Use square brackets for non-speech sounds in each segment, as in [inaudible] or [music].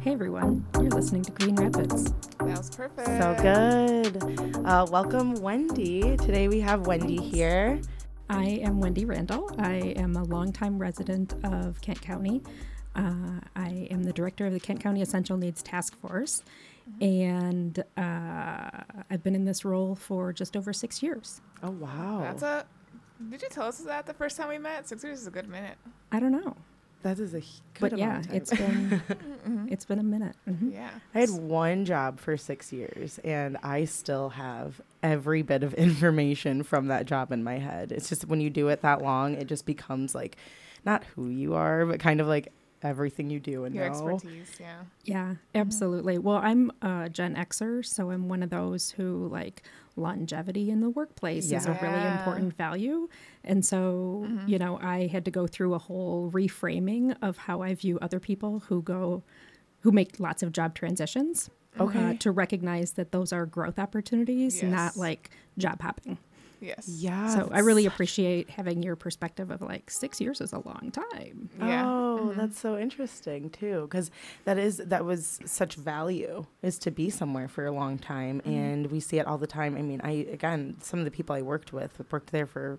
Hey everyone, you're listening to Green Rapids. That was perfect. So good. Uh, welcome, Wende. Today we have Wende here. I am Wende Randall. I am a longtime resident of Kent County. Uh, I am the director of the Kent County Essential Needs Task Force, and uh, I've been in this role for just over six years. Oh, wow. That's a. Did you tell us that the first time we met? Six years is a good minute. I don't know, that is a h- but good amount yeah, time. it's been [laughs] it's been a minute. Mhm. Yeah. I had one job for six years, and I still have every bit of [laughs] information from that job in my head. It's just when you do it that long, it just becomes like not who you are, but kind of like everything you do and Your know. expertise. Yeah. Yeah, absolutely. Well, I'm a Gen Xer, so I'm one of those who like longevity in the workplace is a really important value. And so, you know, I had to go through a whole reframing of how I view other people who go, who make lots of job transitions. Okay. Uh, to recognize that those are growth opportunities, not like job hopping. Yes. Yeah. so I really appreciate having your perspective of like six years is a long time. Yeah. Oh, mm-hmm. that's so interesting too, because that is that was such value is to be somewhere for a long time, mm-hmm. and we see it all the time. I mean, I again, some of the people I worked with worked there for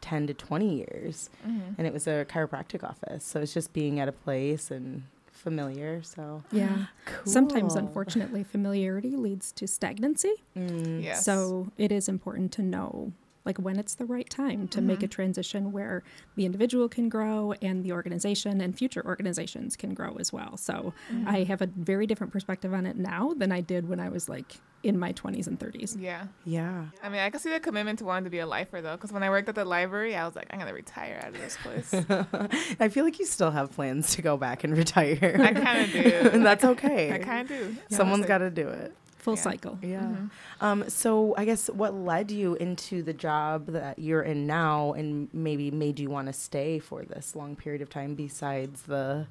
ten to twenty years, mm-hmm. and it was a chiropractic office, so it's just being at a place and familiar. So Yeah. Sometimes, unfortunately, familiarity leads to stagnancy. Mm, Yes. So it is important to know like when it's the right time to make a mm-hmm. transition where the individual can grow and the organization and future organizations can grow as well. So I mm-hmm. have a very different perspective on it now than I did when I was like in my 20s and 30s. Yeah. yeah. I mean, I can see the commitment to wanting to be a lifer though, because when I worked at the library, I was like, I'm gonna retire out of this place. [laughs] I feel like you still have plans to go back and retire, I kind of do. and [laughs] that's okay. I kind of do. Someone's honestly. got to do it. Full Yeah. cycle. Yeah. Um, so I guess what led you into the job that you're in now and maybe made you want to stay for this long period of time besides the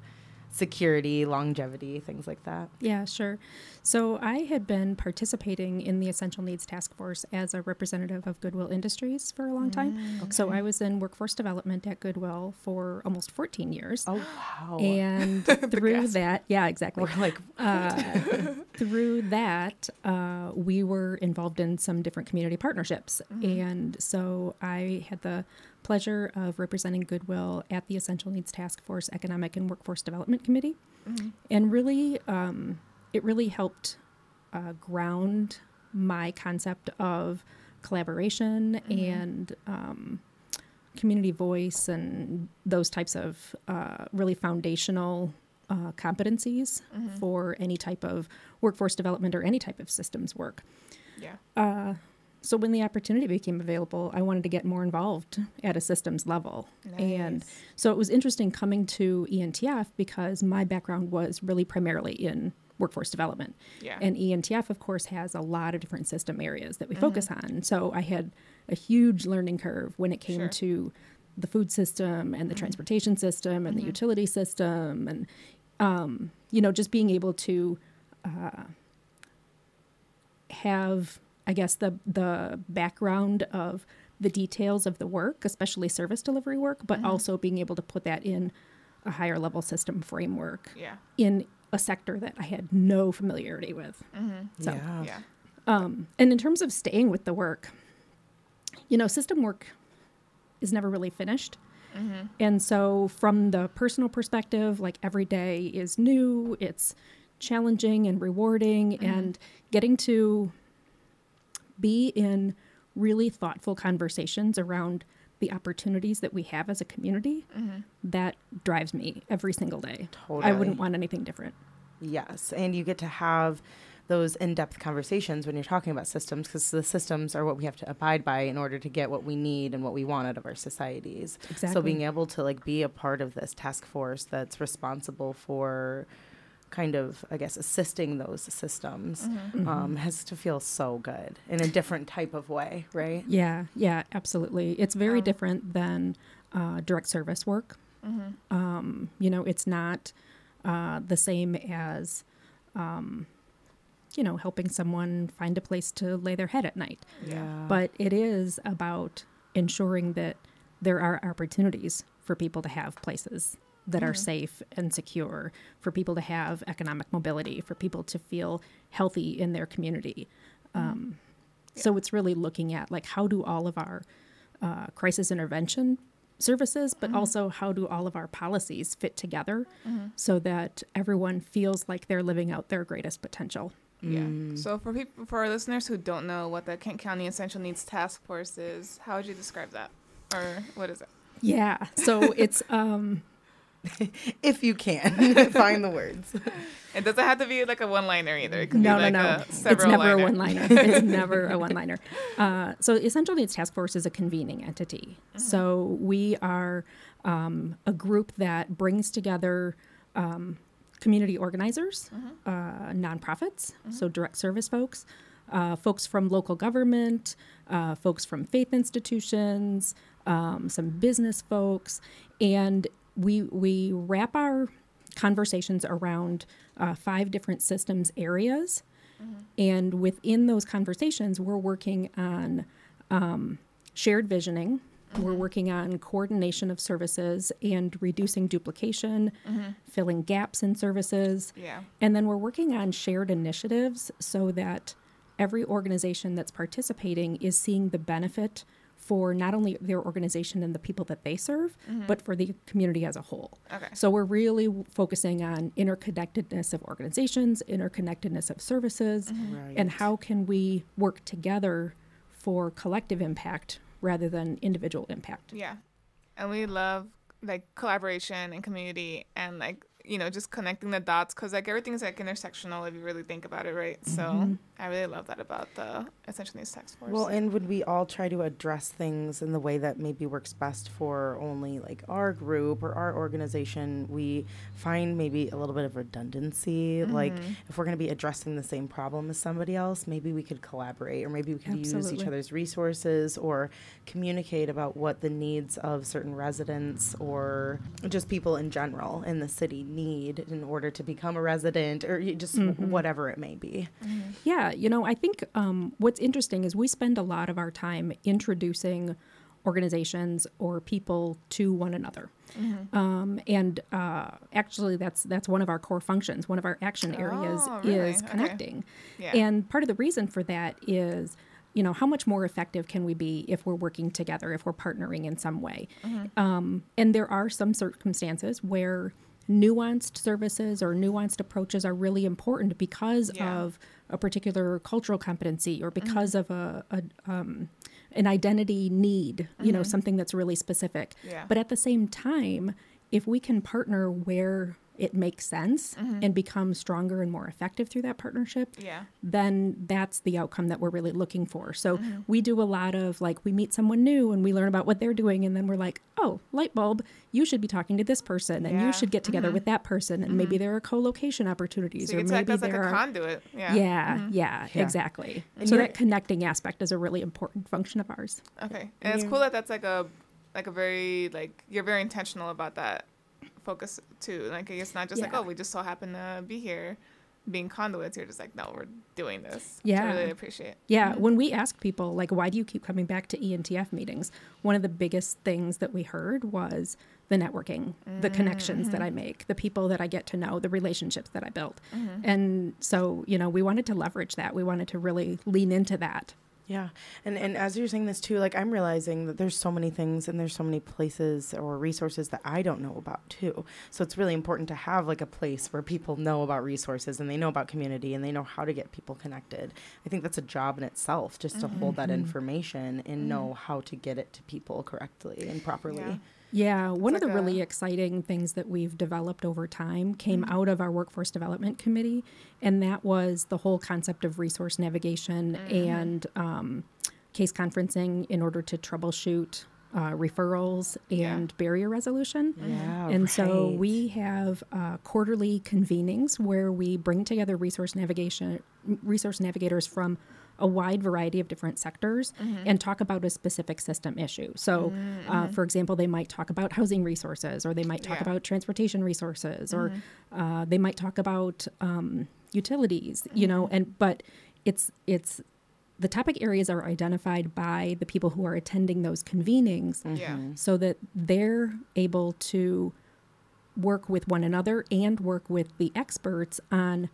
security, longevity, things like that? Yeah, sure. So I had been participating in the Essential Needs Task Force as a representative of Goodwill Industries for a long time. So I was in workforce development at Goodwill for almost 14 years. Oh, wow. And [laughs] through that, yeah, exactly. we're like, Uh, [laughs] through that, uh, we were involved in some different community partnerships. And so I had the pleasure of representing Goodwill at the Essential Needs Task Force Economic and Workforce Development Committee. And really, um, it really helped uh, ground my concept of collaboration and um, community voice and those types of uh, really foundational uh, competencies for any type of workforce development or any type of systems work. Yeah. So when the opportunity became available, I wanted to get more involved at a systems level. And so it was interesting coming to ENTF because my background was really primarily in workforce development. Yeah. And ENTF, of course, has a lot of different system areas that we focus on. So I had a huge learning curve when it came Sure. to the food system and the transportation system and the utility system and um, you know just being able to uh, have i guess the the background of the details of the work especially service delivery work but mm-hmm. also being able to put that in a higher level system framework Yeah. in a sector that i had no familiarity with mm-hmm. so yeah. Yeah. um, and in terms of staying with the work, you know, system work is never really finished. Mm-hmm. And so, from the personal perspective, like every day is new, it's challenging and rewarding, and getting to be in really thoughtful conversations around the opportunities that we have as a community mm-hmm. that drives me every single day. I wouldn't want anything different. Yes, and you get to have those in-depth conversations when you're talking about systems because the systems are what we have to abide by in order to get what we need and what we want out of our societies. exactly. So being able to like be a part of this task force that's responsible for kind of I guess assisting those systems um, has to feel so good in a different type of way, right? Yeah, yeah, absolutely. It's very Um, different than uh, direct service work. Um, you know, it's not uh, the same as, um, you know, helping someone find a place to lay their head at night. Yeah. But it is about ensuring that there are opportunities for people to have places that are safe and secure, for people to have economic mobility, for people to feel healthy in their community. Um, So it's really looking at like how do all of our uh, crisis intervention services, but also how do all of our policies fit together so that everyone feels like they're living out their greatest potential. Yeah. So for people, for our listeners who don't know what the Kent County Essential Needs Task Force is, how would you describe that, or what is it? Yeah. So it's um [laughs] If you can [laughs] find the words. [laughs] It doesn't have to be like a one-liner either. It could no, be like no, no. a It's several never a one liner. it's never a one liner. Uh, so, Essential Needs Task Force is a convening entity. So, we are um, a group that brings together um, community organizers, uh, nonprofits, so direct service folks, uh, folks from local government, uh, folks from faith institutions, um, some business folks, and we we wrap our conversations around uh, five different systems areas, and within those conversations, we're working on um, shared visioning. We're working on coordination of services and reducing duplication, filling gaps in services. Yeah. And then we're working on shared initiatives so that every organization that's participating is seeing the benefit for not only their organization and the people that they serve, mm-hmm. but for the community as a whole. Okay. So we're really w- focusing on interconnectedness of organizations, interconnectedness of services, mm-hmm. Right. and how can we work together for collective impact rather than individual impact. Yeah. And we love like collaboration and community and like you know just connecting the dots because like everything's like intersectional if you really think about it, right? So mm-hmm. I really love that about the Essential Needs Task Force. Well, and would we all try to address things in the way that maybe works best for only like our group or our organization? We find maybe a little bit of redundancy. Mm-hmm. Like if we're going to be addressing the same problem as somebody else, maybe we could collaborate or maybe we could use each other's resources or communicate about what the needs of certain residents or just people in general in the city need in order to become a resident or y- just mm-hmm. whatever it may be. Mm-hmm. Yeah, you know, I think um, what's interesting is we spend a lot of our time introducing organizations or people to one another. Um, and uh, actually, that's that's one of our core functions. One of our action areas Oh, really? is Okay. connecting. Yeah. And part of the reason for that is, you know, how much more effective can we be if we're working together, if we're partnering in some way? Um, and there are some circumstances where nuanced services or nuanced approaches are really important because Yeah. of a particular cultural competency or because of a, a um, an identity need, you know, something that's really specific. Yeah. But at the same time, if we can partner where it makes sense mm-hmm. and become stronger and more effective through that partnership, yeah. then that's the outcome that we're really looking for. So Mm-hmm. we do a lot of like we meet someone new and we learn about what they're doing and then we're like, "Oh, light bulb, you should be talking to this person and Yeah. you should get together mm-hmm. with that person and maybe mm-hmm. there are co-location opportunities So or get to act maybe as like there a are conduit. Yeah. yeah, yeah, Yeah. exactly. And so that connecting aspect is a really important function of ours. Okay. And it's cool that that's like a like a very like you're very intentional about that focus too. Like it's not just like oh we just so happen to be here being conduits. You're just like no we're doing this. Yeah. I really appreciate. Yeah, mm-hmm. when we ask people like why do you keep coming back to ENTF meetings, one of the biggest things that we heard was the networking, the mm-hmm. connections that I mm-hmm. make, the people that I get to know, the relationships that I build. And so, you know, we wanted to leverage that. We wanted to really lean into that. Yeah. And and as you're saying this too, like I'm realizing that there's so many things and there's so many places or resources that I don't know about too. So it's really important to have like a place where people know about resources and they know about community and they know how to get people connected. I think that's a job in itself just to hold that mm-hmm. information and mm-hmm. know how to get it to people correctly and properly. Yeah. Yeah, one of like the really exciting things that we've developed over time came out of our workforce development committee, and that was the whole concept of resource navigation and um, case conferencing in order to troubleshoot uh, referrals Yeah. and barrier resolution. Yeah. And so we have uh, quarterly convenings where we bring together resource navigation resource navigators from a wide variety of different sectors and talk about a specific system issue. So, uh, for example, they might talk about housing resources, or they might talk Yeah. about transportation resources, or uh, they might talk about um, utilities. You know, and but it's it's the topic areas are identified by the people who are attending those convenings Yeah. so that they're able to work with one another and work with the experts on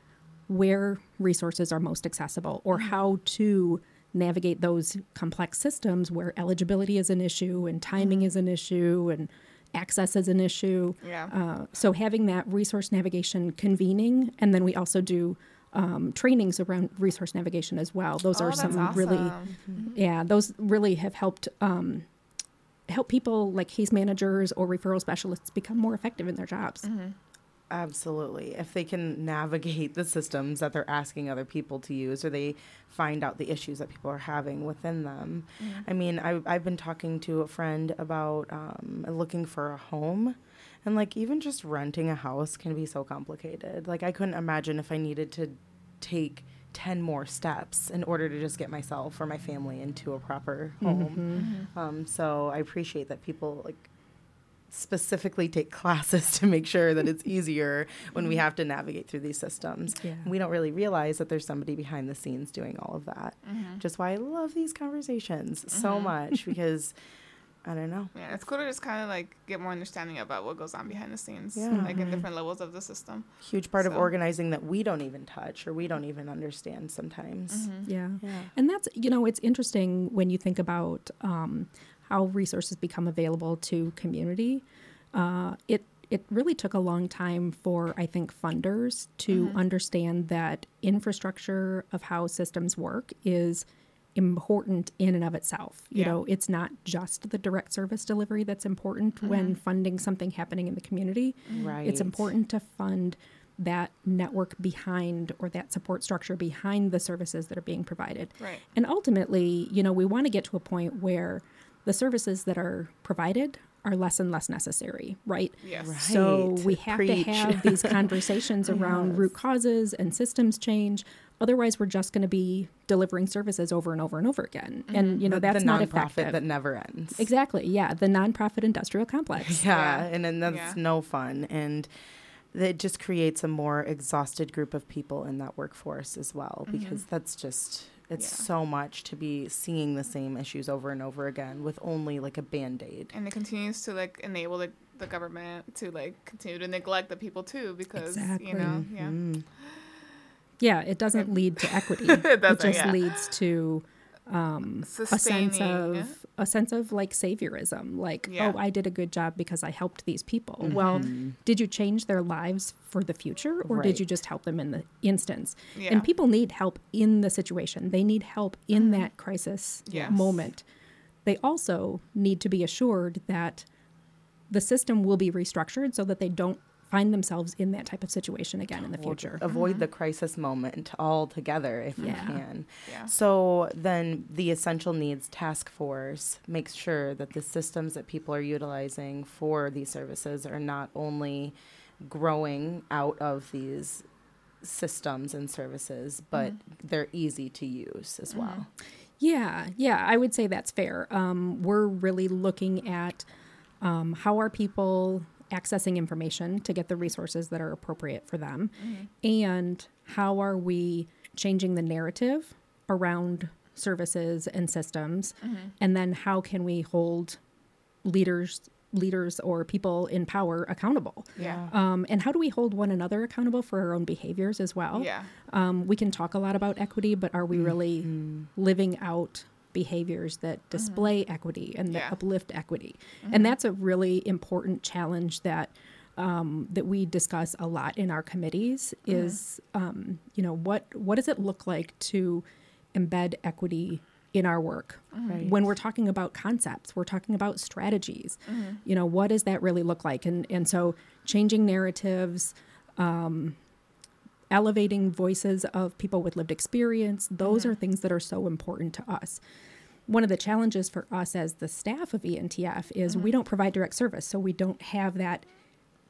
where resources are most accessible or how to navigate those complex systems where eligibility is an issue and timing is an issue and access is an issue. Yeah. Uh, so having that resource navigation convening, and then we also do um, trainings around resource navigation as well. Those Oh, are some really, awesome. yeah, those really have helped um, help people like case managers or referral specialists become more effective in their jobs. Mm-hmm. Absolutely. If they can navigate the systems that they're asking other people to use, or they find out the issues that people are having within them. I mean, I, I've been talking to a friend about um, looking for a home. And like, even just renting a house can be so complicated. Like, I couldn't imagine if I needed to take 10 more steps in order to just get myself or my family into a proper home. Um, so I appreciate that people like specifically take classes [laughs] to make sure that it's easier when we have to navigate through these systems. Yeah. We don't really realize that there's somebody behind the scenes doing all of that. Mm-hmm. Just why I love these conversations so much [laughs] because I don't know. Yeah, it's cool to just kind of like get more understanding about what goes on behind the scenes, Yeah. like in different levels of the system. Huge part of organizing that we don't even touch or we don't even understand sometimes. Mm-hmm. Yeah. Yeah. And that's, you know, it's interesting when you think about um, how resources become available to community. Uh, it it really took a long time for I think funders to understand that infrastructure of how systems work is important in and of itself. You Yeah. know, it's not just the direct service delivery that's important when funding something happening in the community. Right. It's important to fund that network behind or that support structure behind the services that are being provided. Right. And ultimately, you know, we want to get to a point where the services that are provided are less and less necessary, right? Yes. Right. So we have Preach. to have these [laughs] conversations around root causes and systems change. Otherwise, we're just going to be delivering services over and over and over again. And, mm-hmm. you know, the, that's the not nonprofit effective. that never ends. exactly. Yeah. The nonprofit industrial complex. Yeah, Yeah. and then that's Yeah. no fun. And it just creates a more exhausted group of people in that workforce as well, because that's just, it's Yeah. so much to be seeing the same issues over and over again with only like a band aid. And it continues to like enable the, the government to like continue to neglect the people too, because Exactly. you know, yeah. Mm. Yeah. It doesn't lead to equity. [laughs] It doesn't, just yeah. leads to um, a sense of a sense of like saviorism like Yeah. oh i did a good job because i helped these people Mm-hmm. well did you change their lives for the future or did you just help them in the instance Yeah. and people need help in the situation they need help in that crisis Yes. moment they also need to be assured that the system will be restructured so that they don't find themselves in that type of situation again in the Or future Avoid the crisis moment altogether if Yeah. you can. Yeah. So then the Essential Needs Task Force makes sure that the systems that people are utilizing for these services are not only growing out of these systems and services, but they're easy to use as well. Yeah, yeah, I would say that's fair. Um, we're really looking at um, how are people accessing information to get the resources that are appropriate for them, and how are we changing the narrative around services and systems, and then how can we hold leaders leaders or people in power accountable? Yeah. um, and how do we hold one another accountable for our own behaviors as well? Yeah. um, we can talk a lot about equity, but are we really living out behaviors that mm-hmm. display equity and that Yeah. uplift equity? And mm-hmm. that's a really important challenge that um, that we discuss a lot in our committees. Mm-hmm. Is um, you know what what does it look like to embed equity in our work Right. when we're talking about concepts we're talking about strategies you know what does that really look like and and so changing narratives um, elevating voices of people with lived experience those are things that are so important to us one of the challenges for us as the staff of entf is we don't provide direct service so we don't have that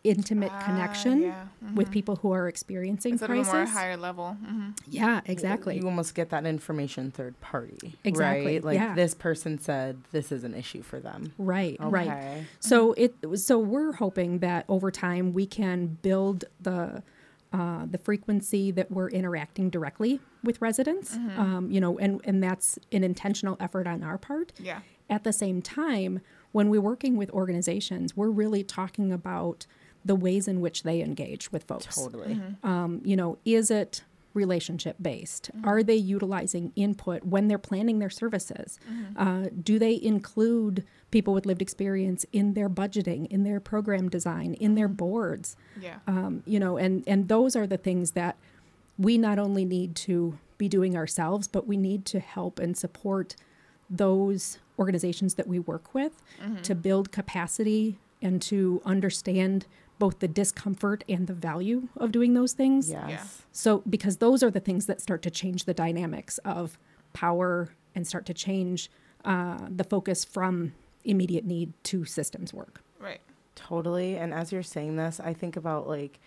intimate Ah, connection yeah. with people who are experiencing It's a little crisis more higher level. hmm yeah exactly You almost get that information third party. Exactly, Right? Like yeah. this person said this is an issue for them. right right Okay. So it so we're hoping that over time we can build the uh, the frequency that we're interacting directly with residents. Um, you know, and and that's an intentional effort on our part. Yeah. At the same time, when we're working with organizations, we're really talking about the ways in which they engage with folks. Totally. Um, you know, is it relationship based? Are they utilizing input when they're planning their services? Uh, do they include people with lived experience in their budgeting, in their program design, in their boards? Yeah. um, you know and and those are the things that we not only need to be doing ourselves but we need to help and support those organizations that we work with to build capacity and to understand both the discomfort and the value of doing those things Yes. so because those are the things that start to change the dynamics of power and start to change uh, the focus from immediate need to systems work Right. Totally. And as you're saying this, I think about like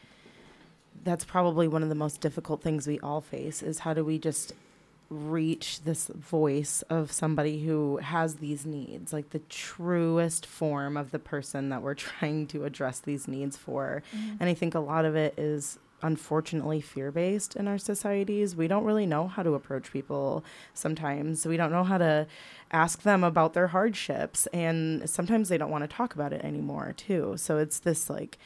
that's probably one of the most difficult things we all face is how do we just reach this voice of somebody who has these needs, like the truest form of the person that we're [laughs] trying to address these needs for. Mm-hmm. And I think a lot of it is unfortunately fear based in our societies. We don't really know how to approach people sometimes. We don't know how to ask them about their hardships and sometimes they don't want to talk about it anymore too. So it's this like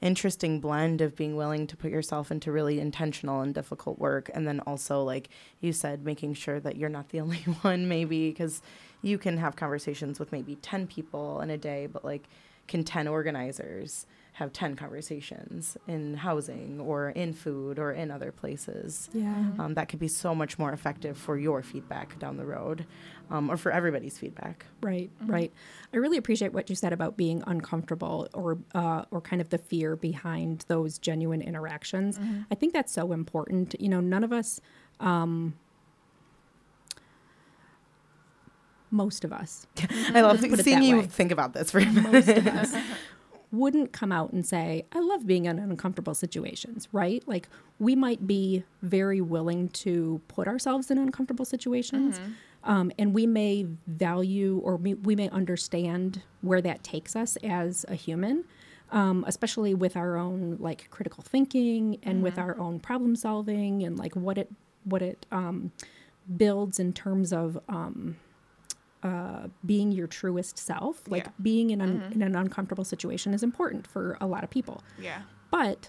interesting blend of being willing to put yourself into really intentional and difficult work and then also like you said making sure that you're not the [laughs] only one maybe because you can have conversations with maybe 10 people in a day but like can 10 organizers have 10 conversations in housing or in food or in other places yeah um, that could be so much more effective for your feedback down the road um, or for everybody's feedback Right, right. I really appreciate what you said about being uncomfortable or uh, or kind of the fear behind those genuine interactions. I think that's so important. You know, none of us, um, most of us, [laughs] i love seeing you way. think about this for most of us wouldn't come out and say, I love being in uncomfortable situations, right? Like we might be very willing to put ourselves in uncomfortable situations. Um, and we may value or we, we may understand where that takes us as a human, um, especially with our own like critical thinking and with our own problem solving and like what it what it um, builds in terms of um, uh, being your truest self. Like Yeah. being in, an in an uncomfortable situation is important for a lot of people. Yeah. But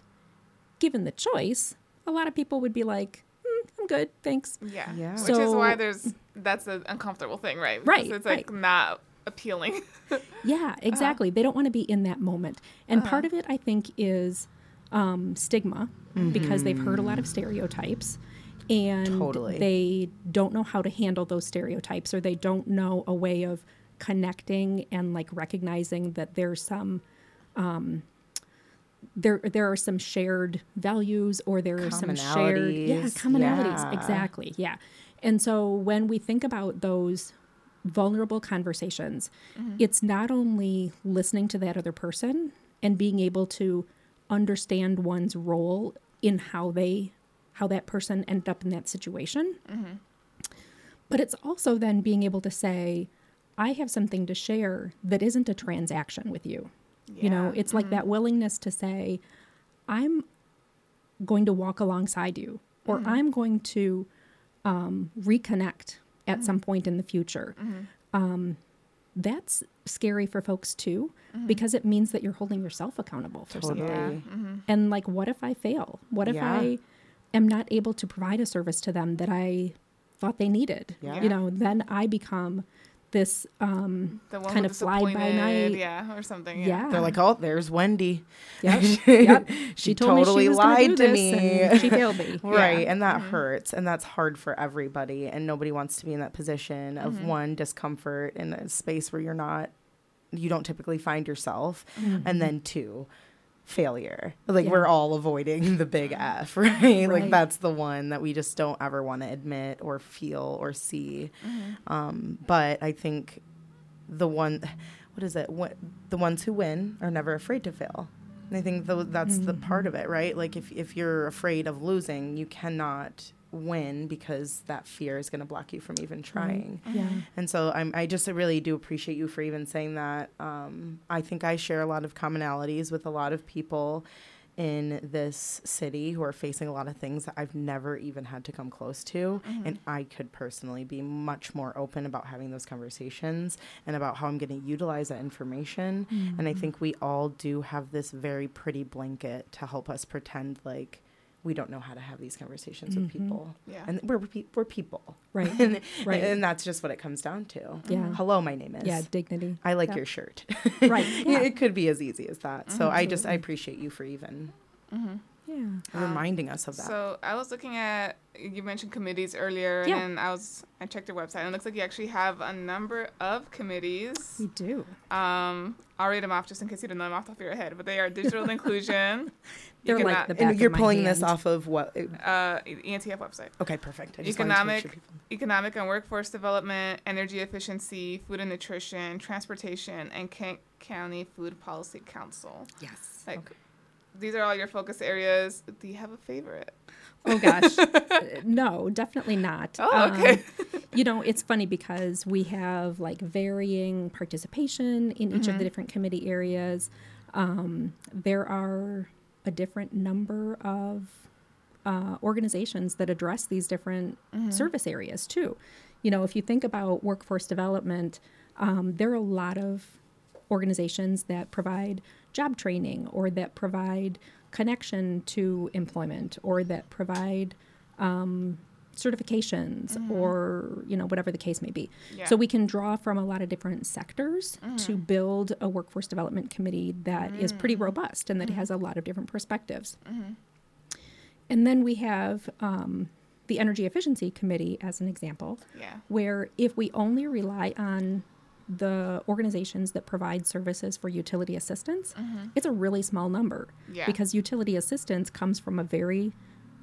given the choice, a lot of people would be like, "Hmm, I'm good, thanks. Yeah. Yeah. Which is why there's that's an uncomfortable thing, right? Right, Because it's like right. not appealing. [laughs] Yeah, exactly. They don't want to be in that moment. And Uh-huh. part of it, I think, is um, stigma because they've heard a lot of stereotypes and Totally. they don't know how to handle those stereotypes or they don't know a way of connecting and like recognizing that there's some um, there there are some shared values or there are some shared yeah Commonalities, yeah. exactly. Yeah. And so when we think about those vulnerable conversations it's not only listening to that other person and being able to understand one's role in how they how that person ended up in that situation. But it's also then being able to say i have something to share that isn't a transaction with you. You know Yeah. it's like that willingness to say i'm going to walk alongside you or i'm going to um, reconnect at some point in the future. Um, that's scary for folks too because it means that you're holding yourself accountable for Totally. something. Mm-hmm. and like what if i fail? What if Yeah. i am not able to provide a service to them that i thought they needed Yeah. you know then i become this um The one kind of fly by night. Yeah, or something. yeah, Yeah. they're like oh there's Wende yep, [laughs] yep. she, told me totally she was lied do to this me and she failed me [laughs] Right. Yeah. And that mm-hmm. hurts. And that's hard for everybody. And nobody wants to be in that position of mm-hmm. one, discomfort in a space where you're not, you don't typically find yourself. Mm-hmm. And then two, failure. Like Yeah. we're all avoiding the big F, [laughs] right? Like that's the one that we just don't ever want to admit or feel or see. Um, but I think the one, what is it? What, the ones who win are never afraid to fail. And I think tho- that's the part of it, right? Like if, if you're afraid of losing, you cannot win because that fear is going to block you from even mm-hmm. trying. yeah And so I'm, I just really do appreciate you for even saying that. Um, I think I share a lot of commonalities with a lot of people in this city who are facing a lot of things that I've never even had to come close to. Mm-hmm. And I could personally be much more open about having those conversations and about how I'm going to utilize that information. And I mm-hmm. think we all do have this very pretty blanket to help us pretend like we don't know how to have these conversations with mm-hmm. people. Yeah. And we're, we're people. Right. [laughs] and, Right. and that's just what it comes down to. Yeah. Hello, my name is. Yeah, dignity. I like Yeah. your shirt. [laughs] Right. Yeah. it could be as easy as that. So I just I appreciate you for even mm-hmm. Yeah. reminding us of that. So I was looking at you mentioned committees earlier, Yeah. and I was I checked your website, and it looks like you actually have a number of committees. We do. Um, I'll read them off just in case you don't know them off the top of your head. But they are [laughs] digital inclusion. [laughs] They're like econo- the back and you're of my pulling this off of what? uh, ENTF website. Okay, perfect. I just wanted to make Economic, sure economic and workforce development, energy efficiency, food and nutrition, transportation, and Kent County Food Policy Council. Yes. Like, Okay. These are all your focus areas. Do you have a favorite? Oh gosh. [laughs] No, definitely not. Oh, okay. Um, [laughs] you know, it's funny because we have like varying participation in each of the different committee areas. Um, there are a different number of uh, organizations that address these different service areas too. You know, if you think about workforce development, um, there are a lot of organizations that provide job training or that provide connection to employment or that provide um, certifications mm-hmm. or you know whatever the case may be. Yeah. so we can draw from a lot of different sectors mm-hmm. to build a workforce development committee that is pretty mm. robust and that mm-hmm. has a lot of different perspectives. And then we have um, the energy efficiency committee as an example Yeah. where if we only rely on the organizations that provide services for utility assistance, mm-hmm. it's a really small number Yeah. because utility assistance comes from a very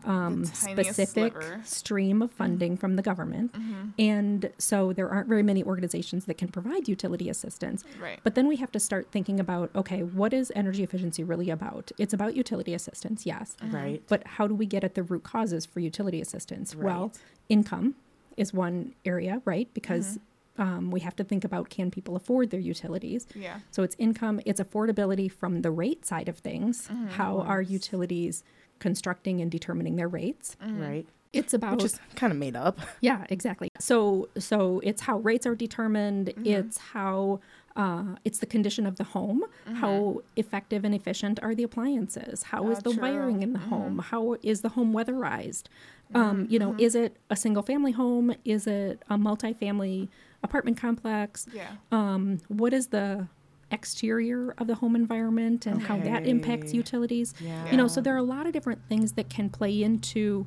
um, specific sliver. stream of funding mm-hmm. from the government. Mm-hmm. And so there aren't very many organizations that can provide utility assistance. Right. But then we have to start thinking about okay, what is energy efficiency really about? It's about utility assistance, yes. right. But how do we get at the root causes for utility assistance? Well, income is one area, right? Because um, we have to think about can people afford their utilities? Yeah. So it's income, it's affordability from the rate side of things. Mm-hmm. How are utilities constructing and determining their rates? Mm-hmm. Right. It's about Which is kind of made up. [laughs] yeah, exactly. So so it's how rates are determined. Mm-hmm. It's how uh, it's the condition of the home. How effective and efficient are the appliances? How is Ah, the true. wiring in the home? How is the home weatherized? Um, you know, is it a single family home? Is it a multifamily apartment complex? Yeah. Um, what is the exterior of the home environment and how that impacts utilities? Yeah. You know, so there are a lot of different things that can play into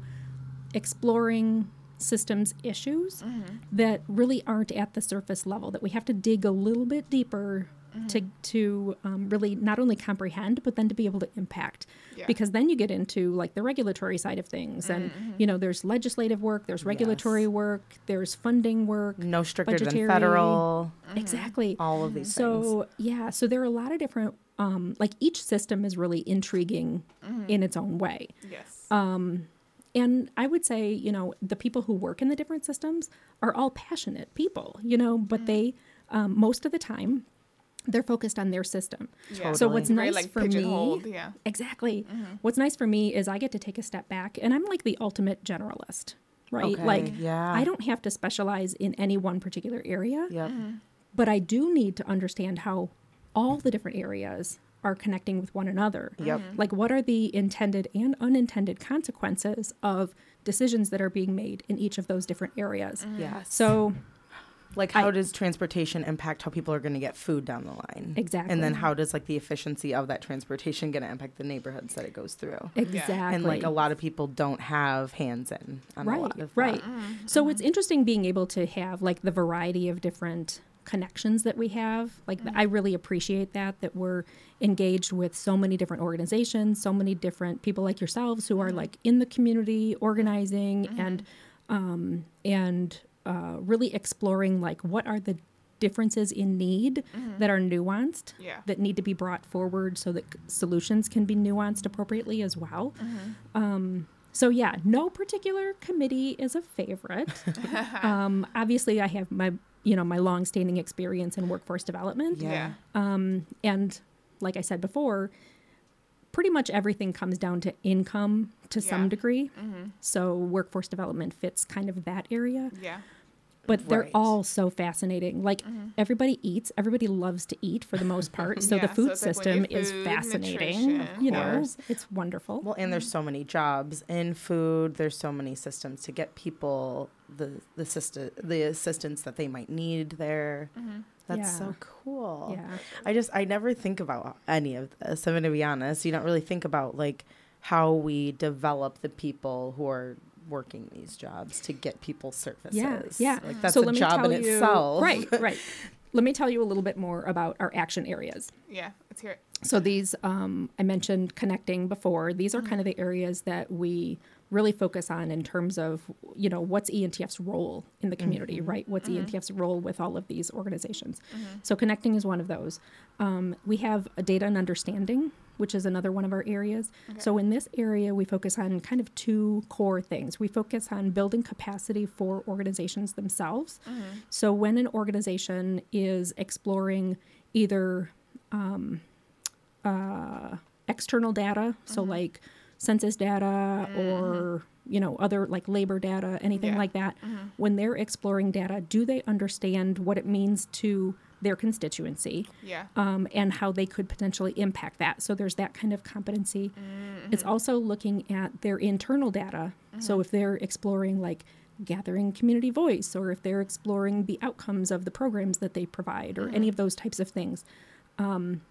exploring systems issues mm-hmm. that really aren't at the surface level that we have to dig a little bit deeper mm-hmm. to to um, really not only comprehend but then to be able to impact Yeah. because then you get into like the regulatory side of things and mm-hmm. you know there's legislative work there's regulatory work there's funding work No stricter budgetary- than federal. exactly All of these things. so yeah, so there are a lot of different um, like each system is really intriguing in its own way. Yes. Um, And I would say, you know, the people who work in the different systems are all passionate people, you know, but they um, most of the time they're focused on their system. yeah. So what's nice like, for me, Yeah. exactly. What's nice for me is I get to take a step back, and I'm like the ultimate generalist, right? Okay, Like yeah. I don't have to specialize in any one particular area. Yep. but I do need to understand how all the different areas are connecting with one another. Yep. Mm-hmm. Like, what are the intended and unintended consequences of decisions that are being made in each of those different areas? Mm-hmm. Yes. So, like, I- how does transportation impact how people are going to get food down the line? Exactly. And then how does like the efficiency of that transportation going to impact the neighborhoods that it goes through? exactly. And like a lot of people don't have hands in on a lot right, of right. that. So it's mm-hmm. interesting being able to have like the variety of different connections that we have. Like I really appreciate that that we're engaged with so many different organizations, so many different people like yourselves who are like in the community organizing and um, and uh, really exploring like what are the differences in need that are nuanced Yeah. that need to be brought forward so that solutions can be nuanced appropriately as well. Um, so yeah, no particular committee is a favorite. [laughs] um, obviously, I have my you know my long-standing experience in workforce development. Yeah. um, and like I said before, pretty much everything comes down to income to Yeah. some degree. Mm-hmm. So workforce development fits kind of that area. Yeah. But they're Right. all so fascinating. Like Mm-hmm. everybody eats, everybody loves to eat for the most [laughs] part. So Yeah, the food it's like system plenty is food, fascinating. You know, it's wonderful. Well, and there's so many jobs in food. There's so many systems to get people the the assist- the assistance that they might need there. Mm-hmm. That's Yeah. so cool. yeah. I just I never think about any of this. I'm gonna be honest. You don't really think about like how we develop the people who are working these jobs to get people services. Yeah, yeah. Like that's so a let me job tell in you, itself. [laughs] Right, [laughs] right. Let me tell you a little bit more about our action areas. Yeah. Let's hear it. So these, um, I mentioned connecting before. These Mm-hmm. are kind of the areas that we really focus on in terms of, you know, what's ENTF's role in the community, Mm-hmm. right? What's ENTF's role with all of these organizations? So connecting is one of those. Um, we have a data and understanding, which is another one of our areas. So in this area, we focus on kind of two core things. We focus on building capacity for organizations themselves. So when an organization is exploring either uh, external data, so Mm-hmm. like census data or you know other like labor data, anything Yeah. like that. When they're exploring data, do they understand what it means to their constituency Yeah. um, and how they could potentially impact that? So there's that kind of competency. Mm-hmm. It's also looking at their internal data. So if they're exploring like gathering community voice or if they're exploring the outcomes of the programs that they provide or Mm-hmm. any of those types of things um,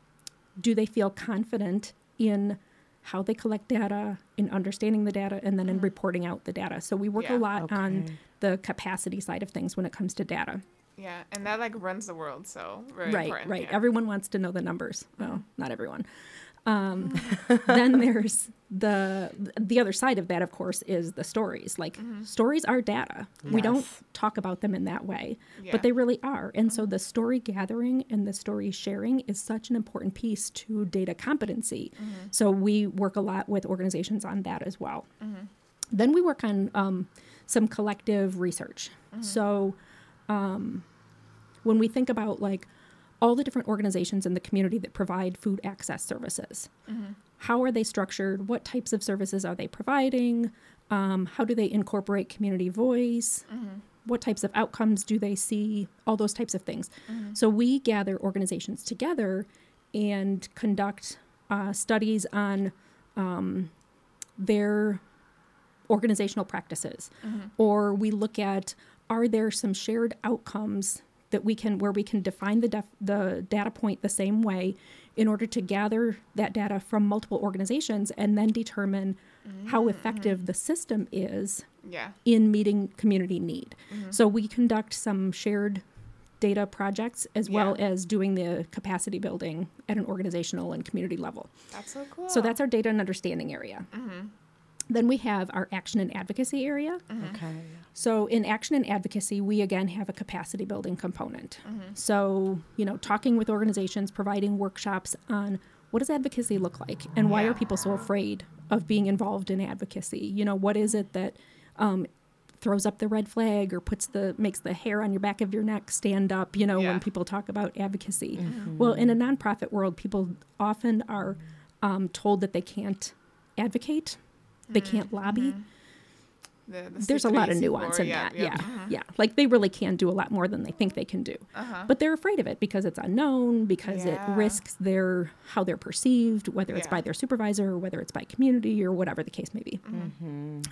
do they feel confident in how they collect data, in understanding the data, and then in reporting out the data? So we work Mm-hmm. Yeah. a lot on the capacity side of things when it comes to data. Yeah. And that like runs the world. So very right, important. right. Yeah. Mm-hmm. Everyone wants to know the numbers. Well, not everyone. Um, [laughs] then there's the the other side of that, of course, is the stories. Like Mm-hmm. stories are data. We don't talk about them in that way, Yeah. Mm-hmm. but they really are. And so the story gathering and the story sharing is such an important piece to data competency. Mm-hmm. So we work a lot with organizations on that as well. Then we work on um, some collective research. So um, when we think about like all the different organizations in the community that provide food access services, how are they structured? What types of services are they providing? Um, how do they incorporate community voice? What types of outcomes do they see? All those types of things. So we gather organizations together and conduct uh, studies on um, their organizational practices or we look at are there some shared outcomes that we can where we can define the def, the data point the same way in order to gather that data from multiple organizations and then determine how mm. effective the system is Yeah. in meeting community need. Mm-hmm. So we conduct some shared data projects as well as doing the capacity building at an organizational and community level. That's so cool. So that's our data and understanding area. Mm-hmm. Then we have our action and advocacy area. Okay. So in action and advocacy, we again have a capacity building component. So, you know, talking with organizations, providing workshops on what does advocacy look like and why Yeah. are people so afraid of being involved in advocacy? You know, what is it that um, throws up the red flag or puts the makes the hair on your back of your neck stand up, you know, Yeah. when people talk about advocacy. Well, in a nonprofit world, people often are um, told that they can't advocate, they can't lobby The- the there's a lot of nuance C4, in yeah, that. yeah. Yeah, Mhm. yeah. Like they really can do a lot more than they think they can do. Uh-huh. But they're afraid of it because it's unknown, because Yeah. it risks their how they're perceived, whether it's Yeah. by their supervisor or whether it's by community or whatever the case may be.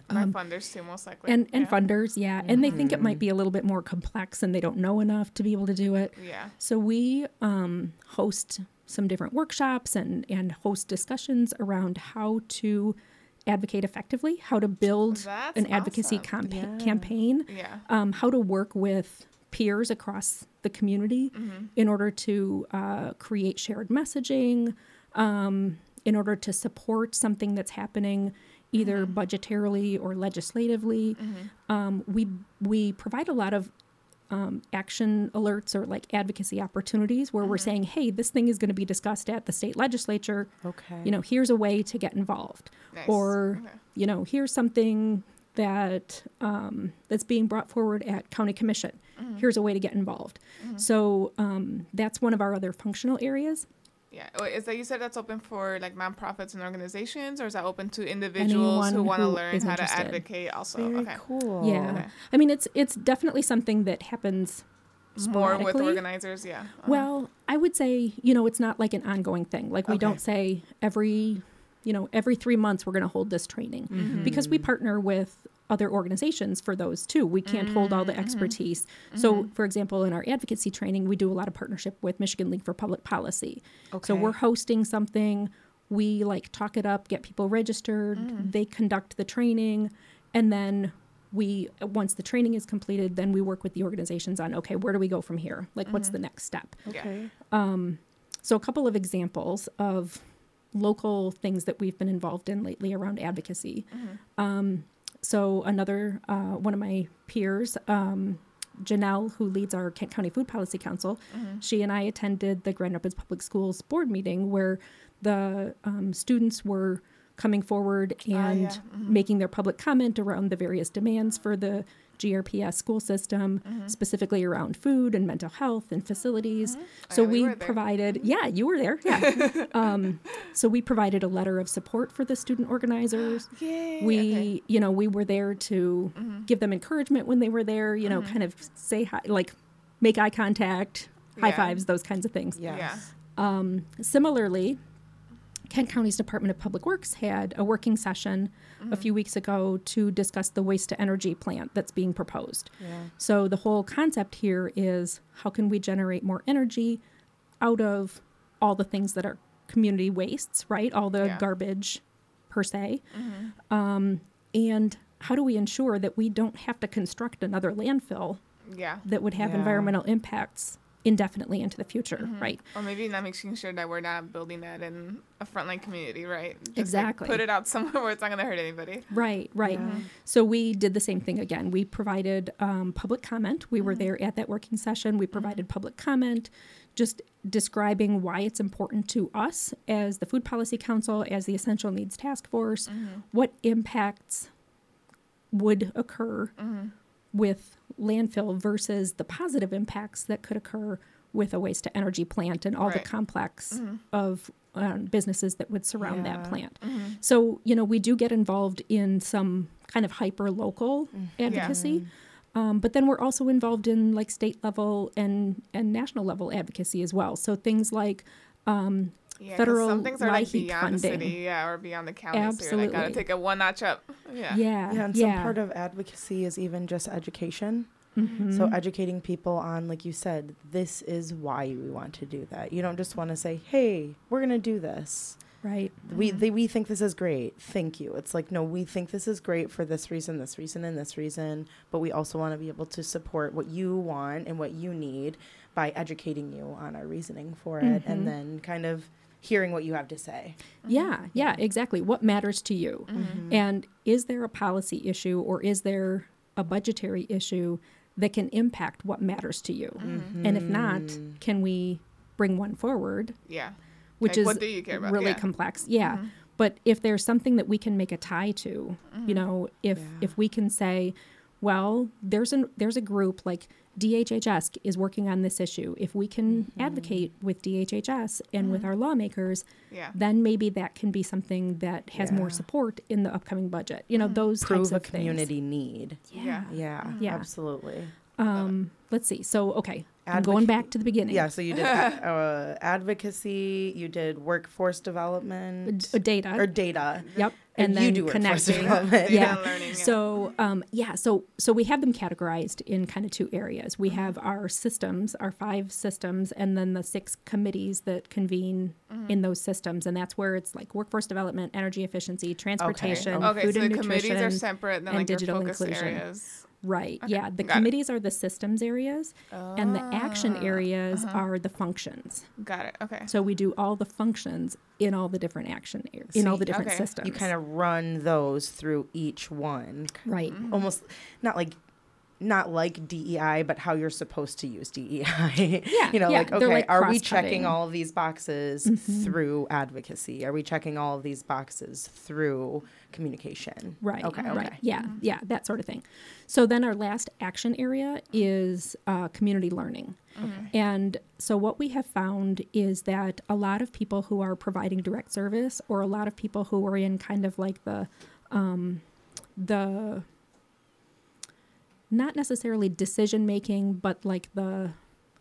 My funders too, most likely. Um, And and yeah. funders, yeah, and they think it might be a little bit more complex and they don't know enough to be able to do it. Yeah. So we um, host some different workshops and and host discussions around how to advocate effectively, how to build That's an advocacy awesome. campa- Yeah. campaign Yeah. um, how to work with peers across the community in order to uh, create shared messaging, um, in order to support something that's happening either budgetarily or legislatively. Um, we we provide a lot of um, action alerts or like advocacy opportunities where we're saying, hey, this thing is going to be discussed at the state legislature. Okay. You know, here's a way to get involved Nice. or Okay. you know here's something that um, that's being brought forward at county commission here's a way to get involved so um, that's one of our other functional areas Yeah. Wait, is that you said that's open for like nonprofits and organizations, or is that open to individuals Anyone who want to learn is how interested. to advocate? Also, Very okay. cool. Yeah. Okay. I mean, it's it's definitely something that happens More with organizers, yeah. Uh-huh. Well, I would say, you know, it's not like an ongoing thing. Like we Okay. don't say every, you know, every 3 months we're going to hold this training Mm-hmm. because we partner with other organizations for those too. We can't hold all the Mm-hmm. expertise. So, for example, in our advocacy training, we do a lot of partnership with Michigan League for Public Policy. Okay. So we're hosting something, we like talk it up, get people registered, Mm. they conduct the training, and then we once the training is completed, then we work with the organizations on okay, where do we go from here? Like what's the next step? Okay. So, a couple of examples of local things that we've been involved in lately around advocacy. Um, so, another uh, one of my peers, um, Janelle, who leads our Kent County Food Policy Council, she and I attended the Grand Rapids Public Schools board meeting where the um, students were coming forward and Ah, yeah. making their public comment around the various demands for the GRPS school system, mm-hmm. specifically around food and mental health and facilities. Mm-hmm. So Yeah, we we, were there. provided, mm-hmm. yeah, you were there, yeah. [laughs] um, so we provided a letter of support for the student organizers. [gasps] Yay. We, okay. you know, we were there to give them encouragement when they were there. You know, kind of say hi, like make eye contact, high fives, those kinds of things. Yes. Um, similarly, Kent County's Department of Public Works had a working session a few weeks ago to discuss the waste to energy plant that's being proposed. Yeah. So the whole concept here is how can we generate more energy out of all the things that are community wastes, right? All the Yeah. garbage per se. Um, and how do we ensure that we don't have to construct another landfill Yeah. that would have environmental impacts indefinitely into the future, right? Or maybe not making sure that we're not building that in a frontline community, right? Just, like, Exactly. put it out [laughs] somewhere where it's not going to hurt anybody. Right, right. Yeah. So we did the same thing again. We provided um, public comment. We were Mm-hmm. there at that working session. We provided public comment, just describing why it's important to us as the Food Policy Council, as the Essential Needs Task Force, Mm-hmm. what impacts would occur Mm-hmm. with landfill versus the positive impacts that could occur with a waste to energy plant and all the Right. complex of um, businesses that would surround Yeah. that plant. Mm-hmm. So, you know, we do get involved in some kind of hyper local advocacy. Um, but then we're also involved in like state level and, and national level advocacy as well. So things like um, Yeah, 'cause Federal some things are like LIHEAP beyond the funding. city, yeah, or beyond the county. So you're like, gotta take it one notch up. yeah, Yeah. yeah, Yeah, and some part of advocacy is even just education. Mhm. So educating people on, like you said, this is why we want to do that. You don't just want to say, "Hey, we're gonna do this." right. We they, we think this is great. Thank you. It's like no, we think this is great for this reason, this reason, and this reason. But we also want to be able to support what you want and what you need by educating you on our reasoning for it, Mhm. and then kind of hearing what you have to say. Yeah, yeah, exactly. What matters to you? Mm-hmm. And is there a policy issue or is there a budgetary issue that can impact what matters to you? Mm-hmm. And if not, Mm-hmm. can we bring one forward, Yeah. which Like, is what do you care about? really Yeah. Mm-hmm. complex? Yeah. But if there's something that we can make a tie to, you know, if Yeah. if we can say, well, there's an there's a group like DHHS is working on this issue. If we can Mm-hmm. advocate with DHHS and with our lawmakers, Yeah. then maybe that can be something that has more support in the upcoming budget. You know, those types Prove a of things. community need. Yeah. Yeah, Yeah. absolutely. Um, let's see. So, okay, I'm going back to the beginning. Yeah, so you did a- [laughs] uh, advocacy, you did workforce development, D- data. or data. Yep. And And, you then do connecting. development. Data Yeah. learning, yeah. So, um, yeah. So, so we have them categorized in kind of two areas. Mm-hmm. We have our systems, our five systems, and then the six committees that convene Mm-hmm. in those systems. And that's where it's like workforce development, energy efficiency, transportation, Okay, food so and the nutrition. committees are separate than and like digital your focus inclusion. areas. Right. Okay, Yeah. The got it. committees are the systems areas, and the action Ah, areas uh-huh. are the functions. Got it. Okay. So we do all the functions in all the different action areas, in all the different okay. systems. You kind of run those through each one, right. Mm-hmm. almost not like not like DEI, but how you're supposed to use DEI. [laughs] Yeah, you know, yeah, like they're, okay, like, are we checking all of these boxes Mhm. through advocacy? Are we checking all of these boxes through communication? Right. Okay. Right. Okay. Yeah. Yeah. That sort of thing. So then our last action area is uh, community learning. Okay. And so what we have found is that a lot of people who are providing direct service, or a lot of people who are in kind of like the, um, the, not necessarily decision making, but like the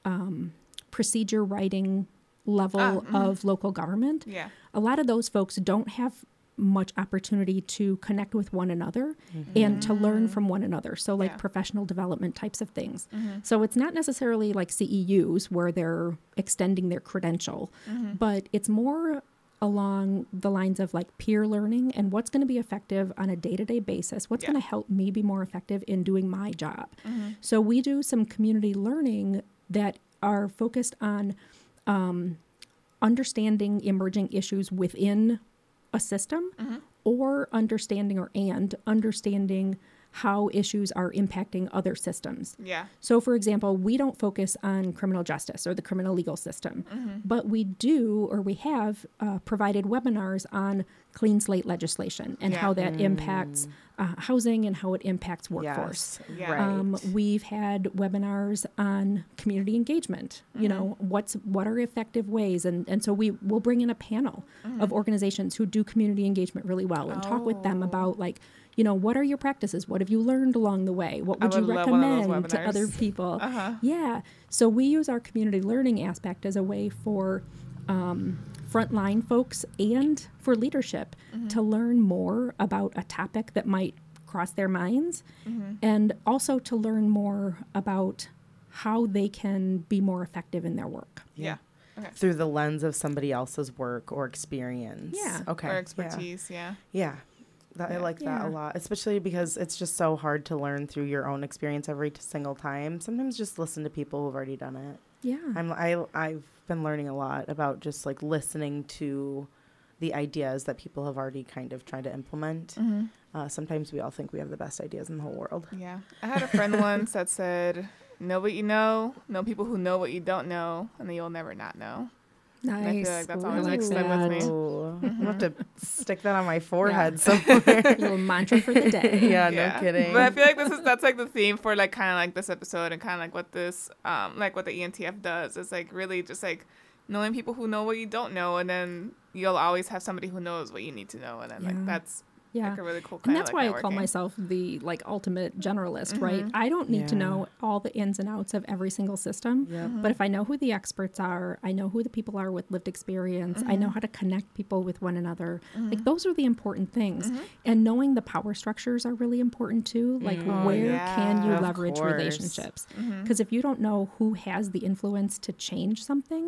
um, procedure writing level Ah, mhm. of local government Yeah. a lot of those folks don't have much opportunity to connect with one another and to learn from one another. So, like Yeah. professional development types of things. Mhm. So, it's not necessarily like CEUs where they're extending their credential, Mhm. but it's more along the lines of like peer learning and what's going to be effective on a day-to-day basis what's Yeah. going to help me be more effective in doing my job Mhm. so we do some community learning that are focused on um, understanding emerging issues within a system Mhm. or understanding or and understanding how issues are impacting other systems. Yeah. So, for example, we don't focus on criminal justice or the criminal legal system, Mhm. but we do or we have uh, provided webinars on clean slate legislation and Yeah. how that impacts uh, housing and how it impacts workforce. Yes. Yeah. Right. Um, we've had webinars on community engagement. You know, what's what are effective ways, and and so we will bring in a panel of organizations who do community engagement really well and talk with them Oh. about like, you know, what are your practices? What have you learned along the way? What I would you would love one of those recommend to other people? Uh-huh. Yeah. So we use our community learning aspect as a way for um, frontline folks and for leadership Mm-hmm. to learn more about a topic that might cross their minds Mm-hmm. and also to learn more about how they can be more effective in their work. Yeah. Okay. Through the lens of somebody else's work or experience. Yeah. Okay. Or yeah. expertise. Yeah. Yeah. That, I like that Yeah. a lot, especially because it's just so hard to learn through your own experience every single time. Sometimes just listen to people who've already done it. Yeah. I'm I I've been learning a lot about just like listening to the ideas that people have already kind of tried to implement. Mm-hmm. Uh, sometimes we all think we have the best ideas in the whole world. Yeah. I had a friend once that said, "Know what you know, know people who know what you don't know, and then you'll never not know." nice. I feel like that's always like mixed in with that. me. Ooh, I'm gonna have to Mm-hmm. stick that on my forehead somewhere. [laughs] Little mantra for the day. [laughs] yeah, no kidding. But I feel like this is that's like the theme for like kind of like this episode and kind of like what this um like what the ENTF does is like really just like knowing people who know what you don't know, and then you'll always have somebody who knows what you need to know, and then Yeah. like that's Yeah. like a really cool And that's why like I call myself the like ultimate generalist, right? Mhm. I don't need to know all the ins and outs of every single system. Yep. But if I know who the experts are, I know who the people are with lived experience, I Mm-hmm. know how to connect people with one another. Like those are the important things. Mm-hmm. And knowing the power structures are really important too. Like. Oh, where can you. Of leverage course. relationships? Because if you don't know who has the influence to change something,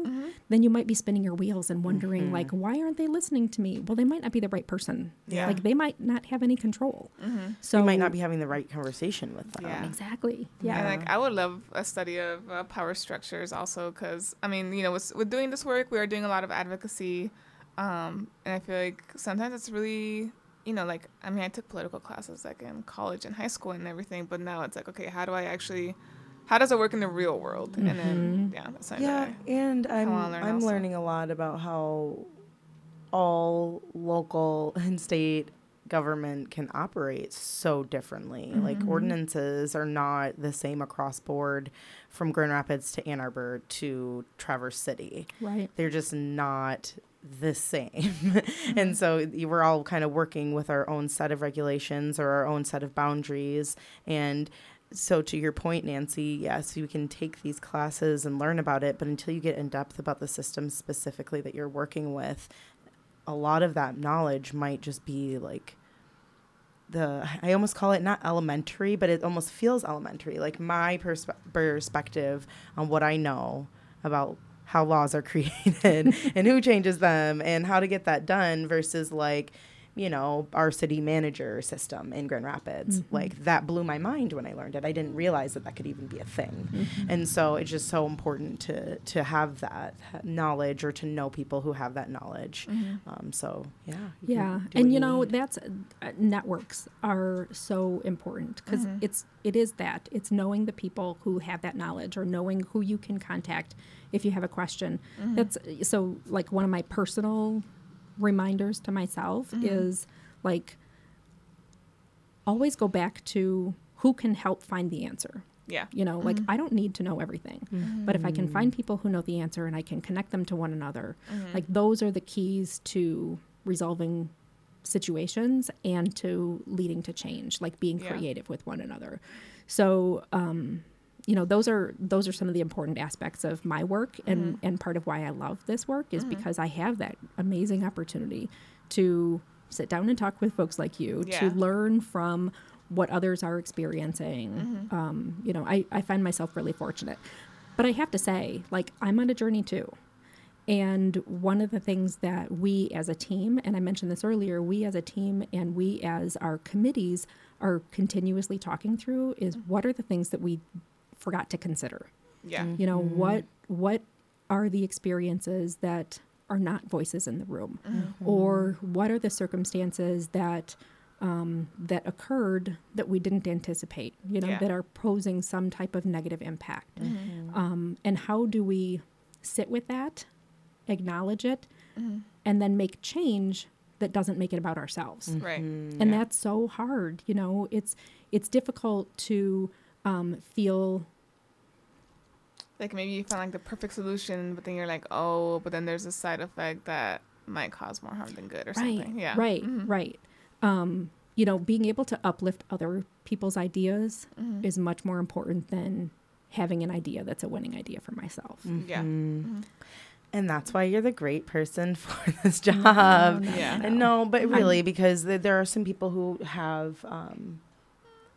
then you might be spinning your wheels and wondering Mm-hmm. like why aren't they listening to me? Well, they might not be the right person. Yeah. Like they might not have any control. Mhm. So you might not be having the right conversation with them. Yeah. Exactly. Yeah. And like I would love a study of uh, power structures also because I mean you know with, with doing this work we are doing a lot of advocacy, um, and I feel like sometimes it's really you know like I mean I took political classes like in college and high school and everything, but now it's like okay how do I actually how does it work in the real world? And then yeah that's Yeah, that and I'm learn I'm also. learning a lot about how all local [laughs] and state government can operate so differently. Like mm-hmm. ordinances are not the same across board from Grand Rapids to Ann Arbor to Traverse City. Right. They're just not the same. [laughs] Mm-hmm. and so we're all kind of working with our own set of regulations or our own set of boundaries and so to your point Nancy, yes, you can take these classes and learn about it, but until you get in depth about the system specifically that you're working with, a lot of that knowledge might just be like the I almost call it not elementary, but it almost feels elementary. Like my perspe- perspective on what I know about how laws are [laughs] created and who changes them and how to get that done versus like you know, our city manager system in Grand Rapids. Mm-hmm. Like that blew my mind when I learned it. I didn't realize that that could even be a thing. Mm-hmm. And so it's just so important to to have that knowledge or to know people who have that knowledge. Um, so yeah, you yeah do what and you know need. that's uh, networks are so important because it's it is that it's knowing the people who have that knowledge or knowing who you can contact if you have a question that's so like one of my personal reminders to myself mm-hmm. is like always go back to who can help find the answer. Yeah. you know like mm-hmm. i don't need to know everything mm-hmm. but if i can find people who know the answer and i can connect them to one another like those are the keys to resolving situations and to leading to change like being Yeah. creative with one another. So um you know those are those are some of the important aspects of my work and mm-hmm. and part of why i love this work is mm-hmm. because i have that amazing opportunity to sit down and talk with folks like you to learn from what others are experiencing. Mm-hmm. Um, you know I, I find myself really fortunate. But i have to say like i'm on a journey too. And one of the things that we as a team, and I mentioned this earlier, we as a team and we as our committees are continuously talking through is mm. what are the things that we forgot to consider? Yeah. Mm-hmm. You know, mm-hmm. what what are the experiences that are not voices in the room? Mm-hmm. Or what are the circumstances that um, that occurred that we didn't anticipate, you know, Yeah. that are posing some type of negative impact. Um, and how do we sit with that, acknowledge it, and then make change that doesn't make it about ourselves? Right. And Yeah. that's so hard. You know, it's it's difficult to um, feel Like maybe you find like the perfect solution, but then you're like, oh, but then there's a side effect that might cause more harm than good or right, something. Yeah. right, Mhm. right. Um, you know, being able to uplift other people's ideas Mhm. is much more important than having an idea that's a winning idea for myself. Yeah. Mhm. Mhm. And that's why you're the great person [laughs] for this job. no, Yeah. And no, but I'm- really, because th- there are some people who have um,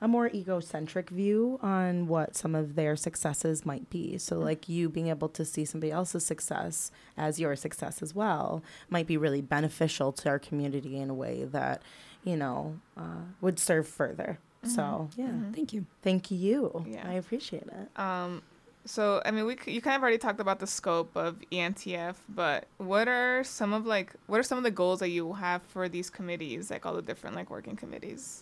a more egocentric view on what some of their successes might be. So, like you being able to see somebody else's success as your success as well might be really beneficial to our community in a way that, you know, uh, would serve further. So, yeah, Mhm. Thank you. thank you. Yeah. I appreciate it. Um, so I mean, we you kind of already talked about the scope of ENTF, but what are some of like what are some of the goals that you have for these committees, like all the different like working committees?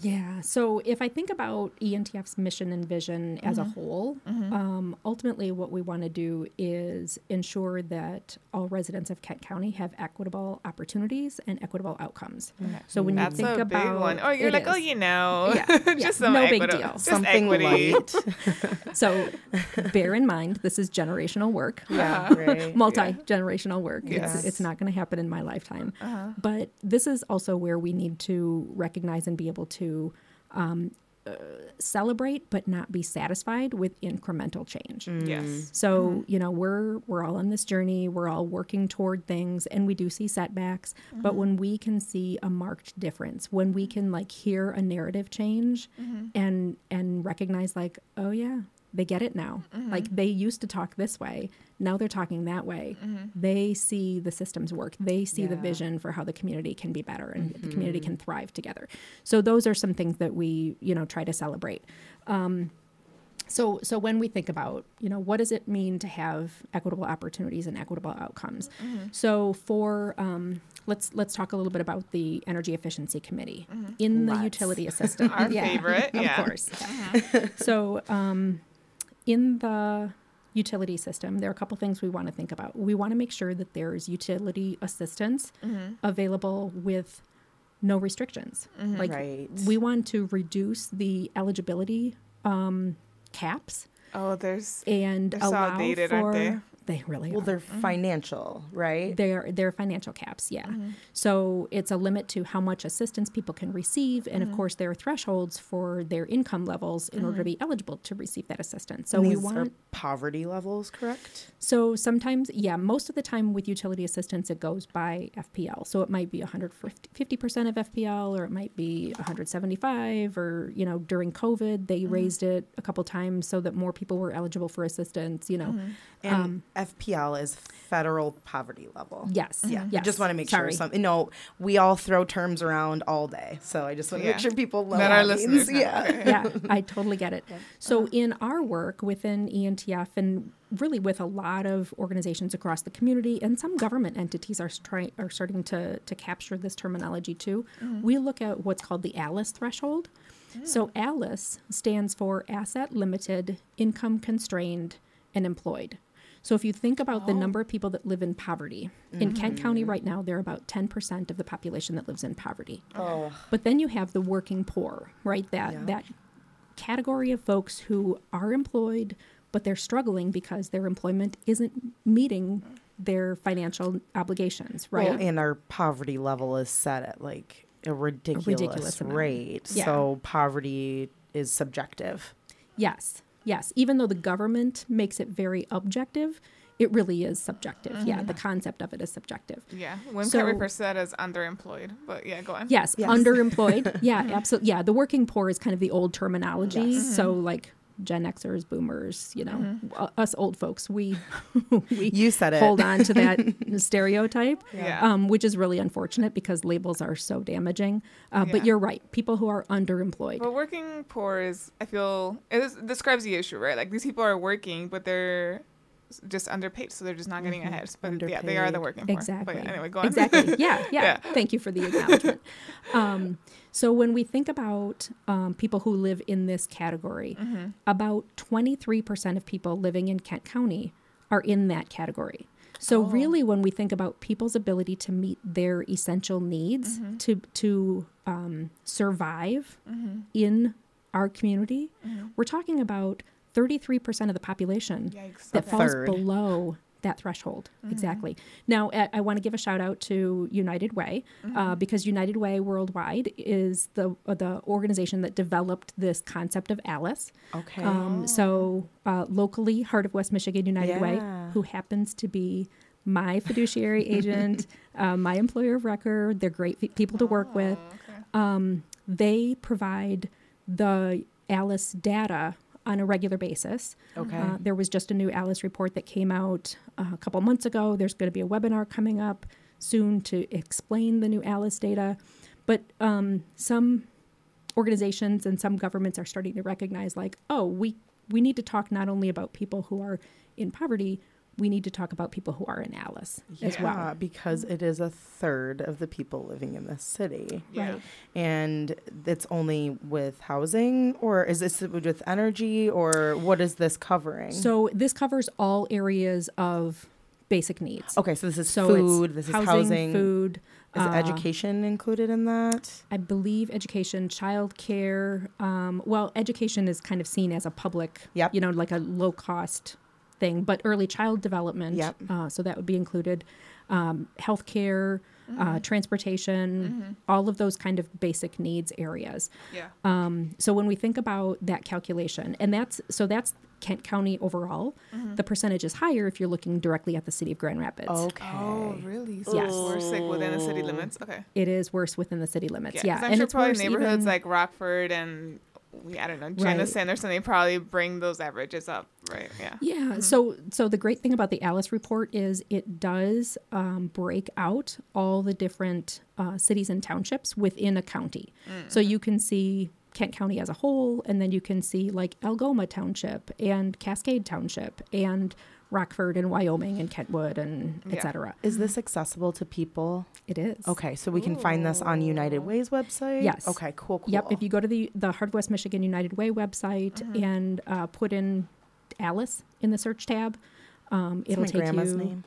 Yeah. So if I think about ENTF's mission and vision as a whole, um, ultimately what we want to do is ensure that all residents of Kent County have equitable opportunities and equitable outcomes. So when That's you think a about big one. Oh, you're it like, oh, you know, Yeah, [laughs] yeah, just some no big deal. just Something equity. light. [laughs] So bear in mind, this is generational work. yeah, right. multi generational work. Yes. It's, it's not going to happen in my lifetime. Uh-huh. But this is also where we need to recognize and be able to um, uh, celebrate, but not be satisfied with incremental change. Yes. So you know we're we're all on this journey. We're all working toward things, and we do see setbacks. But when we can see a marked difference, when we can like hear a narrative change, and and recognize like, oh yeah, they get it now. Like they used to talk this way, now they're talking that way. They see the systems work. They see the vision for how the community can be better and the community can thrive together. So those are some things that we you know try to celebrate. Um, so, so when we think about, you know, what does it mean to have equitable opportunities and equitable outcomes? So, for um, let's let's talk a little bit about the Energy Efficiency Committee in the Let's. utility assistant. [laughs] Our favorite, of yeah. course. yeah. [laughs] so, um, in the utility system, there are a couple things we want to think about. We want to make sure that there's utility assistance available with no restrictions. Like right. we want to reduce the eligibility um, caps Oh, there's and They're allow outdated, for aren't they? really well, are. they're financial, right? They're they're financial caps, yeah. Mm-hmm. So it's a limit to how much assistance people can receive, and of mm-hmm. course there are thresholds for their income levels in order to be eligible to receive that assistance. So we these want are poverty levels, correct? so sometimes, yeah, most of the time with utility assistance, it goes by FPL. So it might be 150% of FPL, or it might be 175, or, you know, during COVID, they raised it a couple times so that more people were eligible for assistance, you know. And Um, FPL is federal poverty level. Yes. Yeah, I Yes. just want to make Sorry. sure some. No, we all throw terms around all day, so I just want to Yeah. make sure people know That our it listeners Yeah. [laughs] Yeah, I totally get it. So, in our work within ENTF and really with a lot of organizations across the community and some government entities are, trying are starting to, to capture this terminology too, mm-hmm. we look at what's called the ALICE threshold. Mm. So, ALICE stands for Asset Limited, Income Constrained, and Employed. So, if you think about the oh. number of people that live in poverty, in Kent mm-hmm. County right now, there are about 10% of the population that lives in poverty. Oh, But then you have the working poor, right? That Yeah. that category of folks who are employed, but they're struggling because their employment isn't meeting their financial obligations, right? Well, and our poverty level is set at like a ridiculous, ridiculous rate. Yeah. So poverty is subjective. yes, yes. Even though the government makes it very objective, it really is subjective. Yeah, the mm-hmm. concept of it is subjective. Yeah. Wim So- so, refers to that as underemployed. But yeah, go on. Yes, Yes. underemployed. yeah, [laughs] mm-hmm. absolutely. Yeah, the working poor is kind of the old terminology. Yes. So mm-hmm. like Gen Xers, Boomers, you know, u- us old folks, we [laughs] we [laughs] You said it. hold on to that [laughs] stereotype, Yeah. um, which is really unfortunate because labels are so damaging. Uh, Yeah. But you're right, people who are underemployed. But working poor is, I feel, it is, describes the issue, right? Like these people are working, but they're just underpaid, so they're just not getting ahead. But yeah, they are the working poor. Exactly. But yeah, anyway, go on. Exactly. [laughs] Yeah, yeah. Yeah. Thank you for the acknowledgement. [laughs] um, so when we think about um, people who live in this category, Mm-hmm. about 23% of people living in Kent County are in that category. So Oh. really, when we think about people's ability to meet their essential needs Mm-hmm. to to um, survive Mm-hmm. in our community, we're talking about 33% of the population Yikes. that okay. falls Third. below that threshold. Exactly. Now, I, I want to give a shout out to United Way uh, because United Way Worldwide is the uh, the organization that developed this concept of Alice. Okay. Um, so uh, locally, Heart of West Michigan United Way, who happens to be my fiduciary [laughs] agent, uh, my employer of record. They're great fe- people to work with. Oh, okay. Um, they provide the Alice data on a regular basis. Okay. Uh, there was just a new Alice report that came out uh, a couple months ago. There's going to be a webinar coming up soon to explain the new Alice data. But um, some organizations and some governments are starting to recognize, like, oh, we we need to talk not only about people who are in poverty, we need to talk about people who are in Alice as well. Because it is a third of the people living in the city. Yeah. Right. And it's only with housing, or is this with energy, or what is this covering? So this covers all areas of basic needs. okay, so this is So food, it's this is housing, housing. food. Is uh, education included in that? I believe education, childcare. Um, well, education is kind of seen as a public, Yep. you know, like a low cost thing, but early child development. Yep. Uh, so that would be included. Um, healthcare, Mm-hmm. uh, transportation, all of those kind of basic needs areas. Yeah. Um, so when we think about that calculation, and that's so that's Kent County overall, Mm-hmm. the percentage is higher if you're looking directly at the city of Grand Rapids. Okay. Oh, really? So Yes. We're sick within the city limits. Okay. It is worse within the city limits. Yeah. I'm and sure it's probably worse neighborhoods even- like Rockford and I don't know Jenison or They probably bring those averages up, right? Yeah. Yeah. So so the great thing about the Alice report is it does um, break out all the different uh, cities and townships within a county. So you can see Kent County as a whole, and then you can see like Algoma Township and Cascade Township and Rockford and Wyoming and Kentwood and Yeah. et cetera. Is this accessible to people? It is. Okay, so we can find this on United Way's website? Yes. Okay, cool, cool. Yep. If you go to the the Heart of West Michigan United Way website and uh, put in Alice in the search tab, um, It's it'll my take grandma's you. name.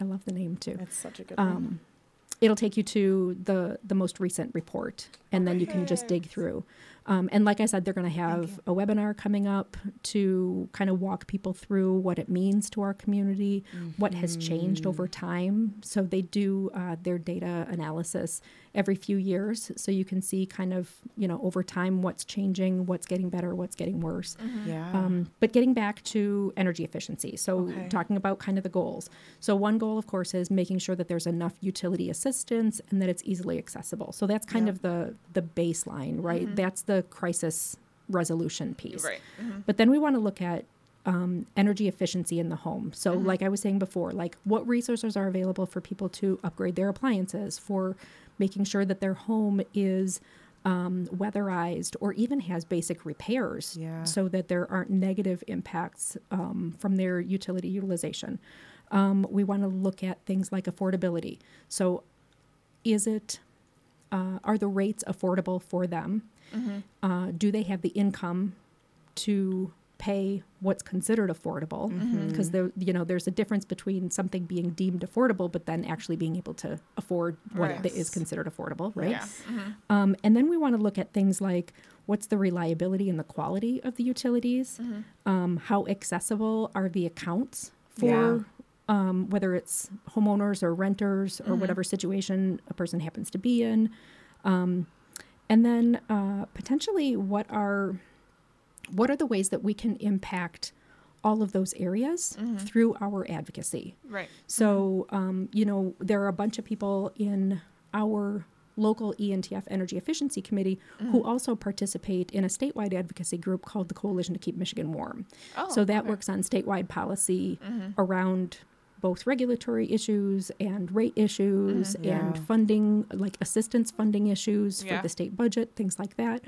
I love the name too. It's such a good name. um, it'll take you to the the most recent report and then you can just dig through um, and like i said they're going to have a webinar coming up to kind of walk people through what it means to our community what has changed over time. So they do uh, their data analysis every few years so you can see kind of you know over time what's changing what's getting better what's getting worse Yeah. um, but getting back to energy efficiency, so Okay. talking about kind of the goals. So one goal, of course, is making sure that there's enough utility assistance and that it's easily accessible. So that's kind Yep. of the the baseline, right? That's the crisis resolution piece. Right. Mhm. But then we want to look at um, energy efficiency in the home. So, like I was saying before, like what resources are available for people to upgrade their appliances, for making sure that their home is um, weatherized or even has basic repairs Yeah. so that there aren't negative impacts um, from their utility utilization. Um, we want to look at things like affordability. So, is it, uh, are the rates affordable for them? Uh, do they have the income to pay what's considered affordable? Because there, you know, there's a difference between something being deemed affordable, but then actually being able to afford what Right. that is considered affordable, right? Yeah. Mhm. Um, and then we want to look at things like what's the reliability and the quality of the utilities? Um, how accessible are the accounts for um, whether it's homeowners or renters or whatever situation a person happens to be in? Um, and then uh, potentially what are what are the ways that we can impact all of those areas mm-hmm. through our advocacy? Right. So, mm-hmm. um, you know, there are a bunch of people in our local E ENTF Energy Efficiency Committee who mm-hmm. also participate in a statewide advocacy group called the Coalition to Keep Michigan Warm. Oh, so that okay. works on statewide policy around both regulatory issues and rate issues Yeah. and funding, like assistance funding issues Yeah. for the state budget, things like that.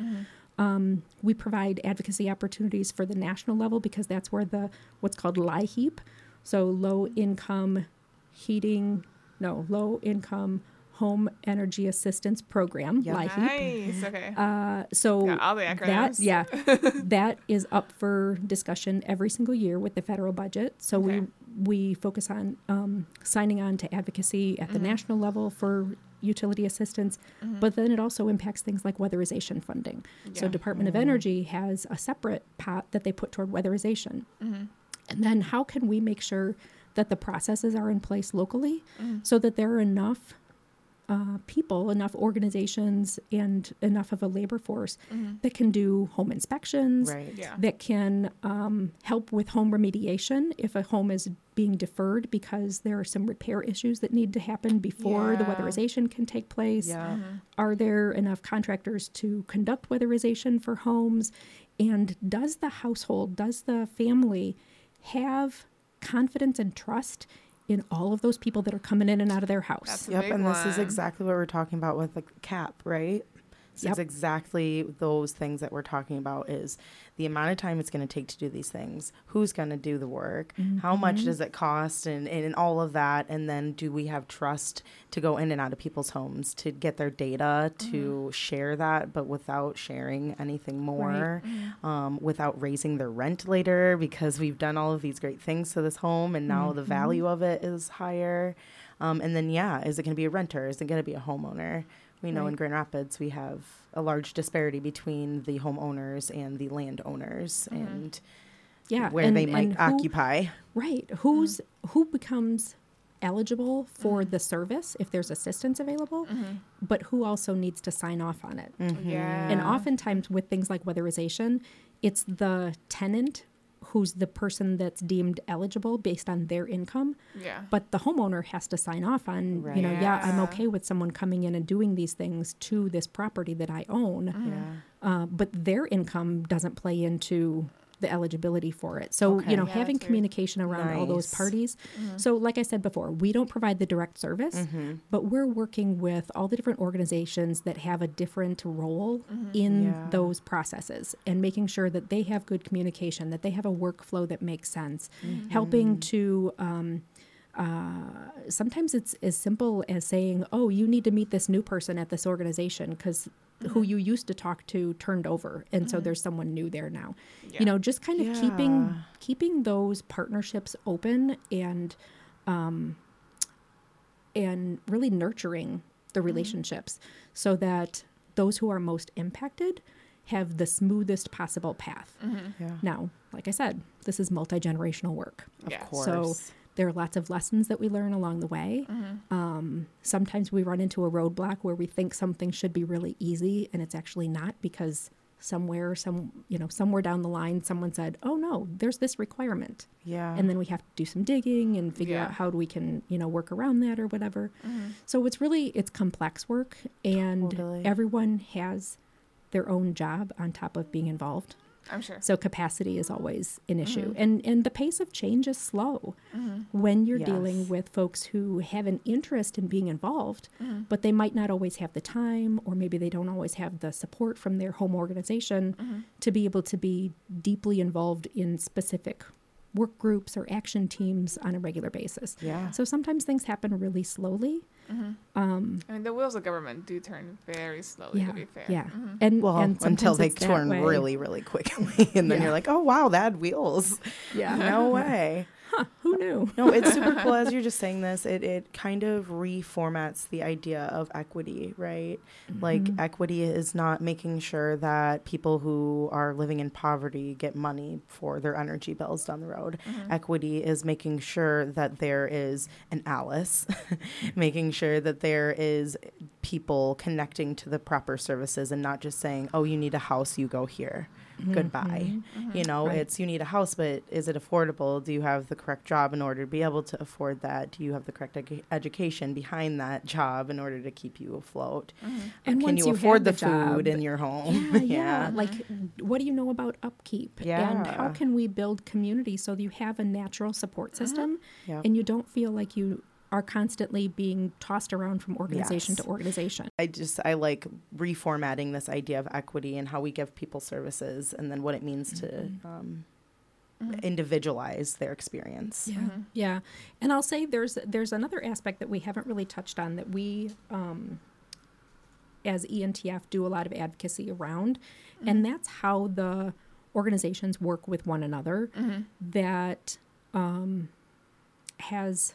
Um, we provide advocacy opportunities for the national level because that's where the what's called LIHEAP, so low income heating, no, low income home energy assistance program, Yeah. LIHEAP. Nice. Okay. Uh, so Got all the that yeah, [laughs] that is up for discussion every single year with the federal budget. So Okay. we we focus on um, signing on to advocacy at the Mm-hmm. national level for utility assistance, but then it also impacts things like weatherization funding. So Yeah. Department of Energy has a separate pot that they put toward weatherization. Mm-hmm. And then how can we make sure that the processes are in place locally Mm-hmm. so that there are enough uh, people, enough organizations, and enough of a labor force that can do home inspections, Right. Mm-hmm. Yeah. that can um, help with home remediation if a home is being deferred because there are some repair issues that need to happen before the weatherization can take place. Yeah. Are there enough contractors to conduct weatherization for homes? And does the household, does the family have confidence and trust in all of those people that are coming in and out of their house? That's a Yep, big and this is exactly what we're talking about with the cap, right? Yep. is exactly those things that we're talking about is the amount of time it's going to take to do these things. Who's going to do the work? How much does it cost and, and all of that? And then do we have trust to go in and out of people's homes to get their data, to share that, but without sharing anything more, um, without raising their rent later because we've done all of these great things to this home and now the value of it is higher. Um, and then, yeah, is it going to be a renter? Is it going to be a homeowner? We know in Grand Rapids we have a large disparity between the homeowners and the landowners and yeah, where and- they might who- occupy. Right. Who's Mm-hmm. who becomes eligible for the service if there's assistance available, but who also needs to sign off on it. Mm-hmm. Yeah. And oftentimes with things like weatherization, it's the tenant who's the person that's deemed eligible based on their income, Yeah. but the homeowner has to sign off on, you know, yeah, I'm okay with someone coming in and doing these things to this property that I own, Mm-hmm. Yeah. uh, but their income doesn't play into the eligibility for it. So, Okay. you know, Yeah, having that's weird. communication around all those Nice. parties. So, like I said before, we don't provide the direct service, Mm-hmm. but we're working with all the different organizations that have a different role in Yeah. those processes and making sure that they have good communication, that they have a workflow that makes sense, helping to. Um, uh, sometimes it's as simple as saying, "Oh, you need to meet this new person at this organization because who you used to talk to turned over, and so there's someone new there now." Yeah. You know, just kind of keeping Yeah. keeping those partnerships open and um, and really nurturing the relationships so that those who are most impacted have the smoothest possible path. Yeah. Now, like I said, this is multi generational work. Of Yeah. course. So there are lots of lessons that we learn along the way. Um, sometimes we run into a roadblock where we think something should be really easy and it's actually not because somewhere some you know somewhere down the line someone said oh no there's this requirement yeah. and then we have to do some digging and figure Yeah. out how we can you know work around that or whatever so it's really it's complex work and Totally. everyone has their own job on top of being involved I'm sure. So capacity is always an issue, Mm-hmm. and and the pace of change is slow when you're Yes. dealing with folks who have an interest in being involved, Mm-hmm. but they might not always have the time, or maybe they don't always have the support from their home organization Mm-hmm. to be able to be deeply involved in specific work groups or action teams on a regular basis. Yeah. So sometimes things happen really slowly. Um, I mean, the wheels of government do turn very slowly. yeah, To be fair. yeah, Mhm. and Well, and until they turn really, really quickly, [laughs] and then Yeah. you're like, "Oh wow, that had wheels." yeah. No [laughs] way. [laughs] Who knew? No, it's super [laughs] cool. As you're just saying this, it, it kind of reformats the idea of equity, right? Like, Mm-hmm. equity is not making sure that people who are living in poverty get money for their energy bills down the road. Equity is making sure that there is an Alice, [laughs] making sure that there is people connecting to the proper services and not just saying, oh, you need a house, you go here. Goodbye. Mm-hmm. Mm-hmm. You know, Right. it's you need a house, but is it affordable? Do you have the correct job in order to be able to afford that? Do you have the correct edu- education behind that job in order to keep you afloat? Mm-hmm. And Can you you afford the, the food in your home? [laughs] Yeah, yeah. Like, what do you know about upkeep? Yeah. And how can we build community so that you have a natural support uh-huh. system Yep. and you don't feel like you are constantly being tossed around from organization Yes. to organization? I just I like reformatting this idea of equity and how we give people services, and then what it means to um, individualize their experience. Yeah, yeah. And I'll say there's there's another aspect that we haven't really touched on that we, um, as ENTF, do a lot of advocacy around, and that's how the organizations work with one another. That um, has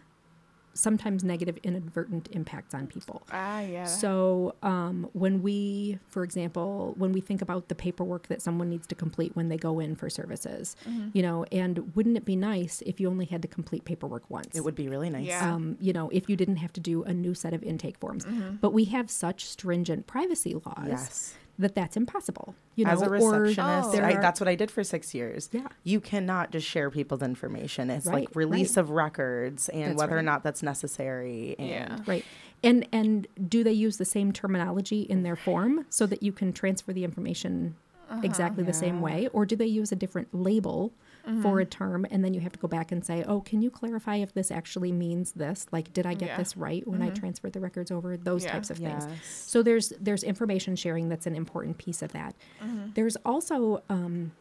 sometimes negative inadvertent impacts on people. Ah, yeah. So, um, when we, for example, when we think about the paperwork that someone needs to complete when they go in for services, you know, and wouldn't it be nice if you only had to complete paperwork once? It would be really nice. Yeah. Um, you know, if you didn't have to do a new set of intake forms. But we have such stringent privacy laws Yes. That that's impossible. You know, As a or receptionist, I, that's what I did for six years. Yeah. You cannot just share people's information. It's Right, like release right. of records and That's whether or not that's necessary. And Yeah. Right. And and do they use the same terminology in their form so that you can transfer the information uh-huh. exactly the same way or do they use a different label for a term and then you have to go back and say, "Oh, can you clarify if this actually means this? Like did I get Yeah. this right when I transferred the records over?" Those Yeah. types of things. So there's there's information sharing that's an important piece of that. There's also um,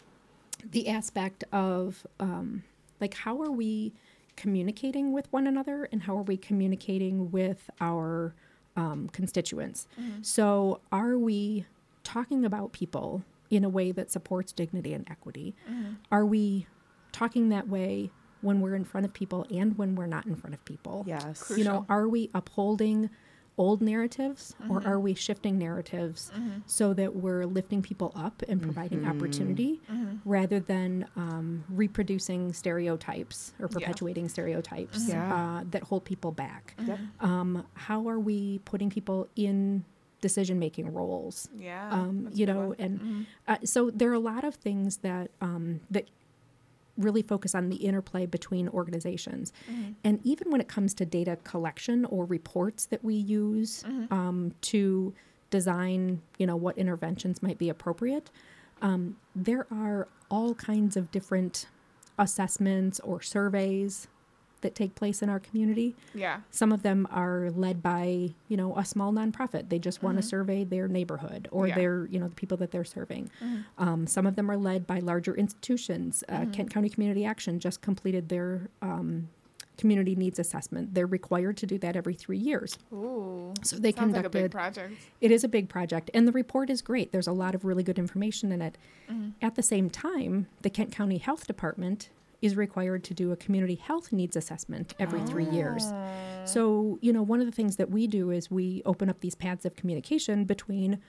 the aspect of um, like how are we communicating with one another and how are we communicating with our um, constituents. So are we talking about people in a way that supports dignity and equity? Mm-hmm. Are we talking that way when we're in front of people and when we're not in front of people? Yes. you know are we upholding old narratives or mm-hmm. are we shifting narratives mm-hmm. so that we're lifting people up and providing opportunity rather than um, reproducing stereotypes or perpetuating stereotypes Yeah. uh, that hold people back Yep. um, how are we putting people in decision making roles. Yeah. um, you know and uh, so there are a lot of things that um, that really focus on the interplay between organizations. And even when it comes to data collection or reports that we use um, to design you know what interventions might be appropriate um, there are all kinds of different assessments or surveys that take place in our community yeah. some of them are led by, you know, a small nonprofit. They just want to survey their neighborhood or Yeah. their, you know, the people that they're serving. Um, some of them are led by larger institutions. Uh, Kent County Community Action just completed their um, community needs assessment. They're required to do that every three years. Ooh. So they Sounds like a big conducted. project. it is a big project, and the report is great. There's a lot of really good information in it. Mm-hmm. At the same time, the Kent County Health Department is required to do a community health needs assessment every three years. Oh. So, you know, one of the things that we do is we open up these paths of communication between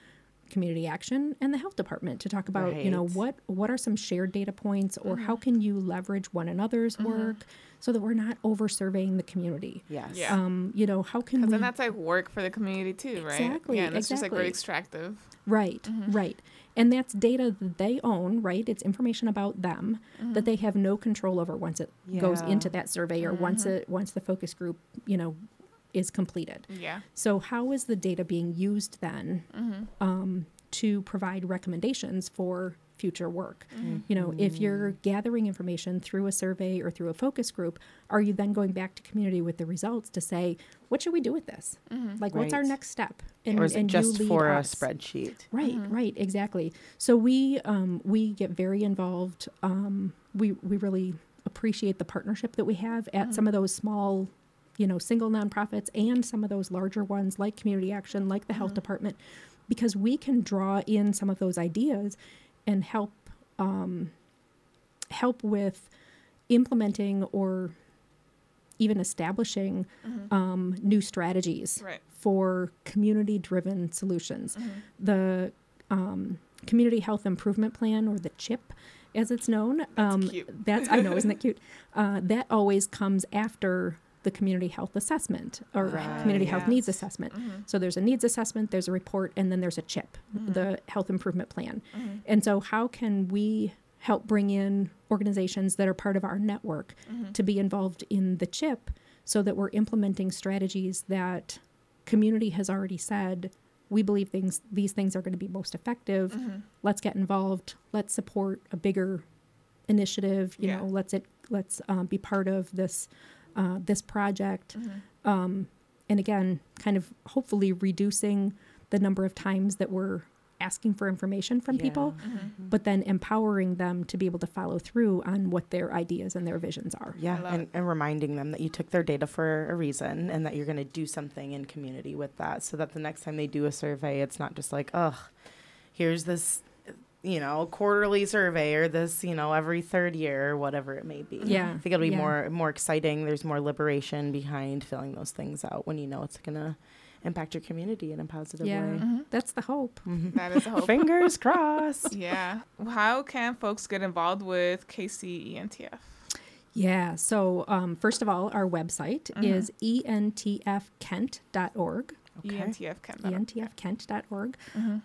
community action and the health department to talk about, you know, what what are some shared data points or how Mm-hmm. can you leverage one another's work so that we're not over surveying the community. Yes. Yeah. Um, you know, how can Because we then that's like work for the community too, right? Exactly, Yeah, and it's just like very extractive. Right, Mm-hmm. right. And that's data that they own, right? It's information about them Mm-hmm. that they have no control over once it goes into that survey or once Mm-hmm. it once the focus group, you know, is completed. Yeah. So how is the data being used then Mm-hmm. um, to provide recommendations for future work. Mm-hmm. You know, if you're gathering information through a survey or through a focus group, are you then going back to community with the results to say, what should we do with this? Like, what's our next step? or is it just for us. a spreadsheet? Right, right, exactly. So we um, we get very involved. Um, we we really appreciate the partnership that we have at some of those small, you know, single nonprofits and some of those larger ones like Community Action, like the Health Department, because we can draw in some of those ideas and help um, help with implementing or even establishing um, new strategies Right. for community driven solutions. The um, Community Health Improvement Plan, or the CHIP as it's known, um, cute. that's, I know, isn't that [laughs] cute? Uh, that always comes after the community health assessment or community health needs assessment. Mm-hmm. So there's a needs assessment, there's a report, and then there's a CHIP, mm-hmm. the health improvement plan. Mm-hmm. And so, how can we help bring in organizations that are part of our network to be involved in the CHIP so that we're implementing strategies that community has already said we believe things these things are going to be most effective. Let's get involved. Let's support a bigger initiative you Yeah. know let's it let's um, be part of this uh, this project. Um, and again kind of hopefully reducing the number of times that we're asking for information from people but then empowering them to be able to follow through on what their ideas and their visions are. Yeah, and, and reminding them that you took their data for a reason and that you're going to do something in community with that so that the next time they do a survey, it's not just like, ugh, here's this, you know, quarterly survey or this, you know, every third year or whatever it may be. Yeah, I think it'll be yeah. more more exciting. There's more liberation behind filling those things out when you know it's going to impact your community in a positive yeah way. Mm-hmm. that's the hope mm-hmm. That is a hope. Fingers crossed. [laughs] yeah. How can folks get involved with KCENTF? Yeah. So, um, first of all, our website mm-hmm. is E entfkent.org. Okay. Entfkent.org.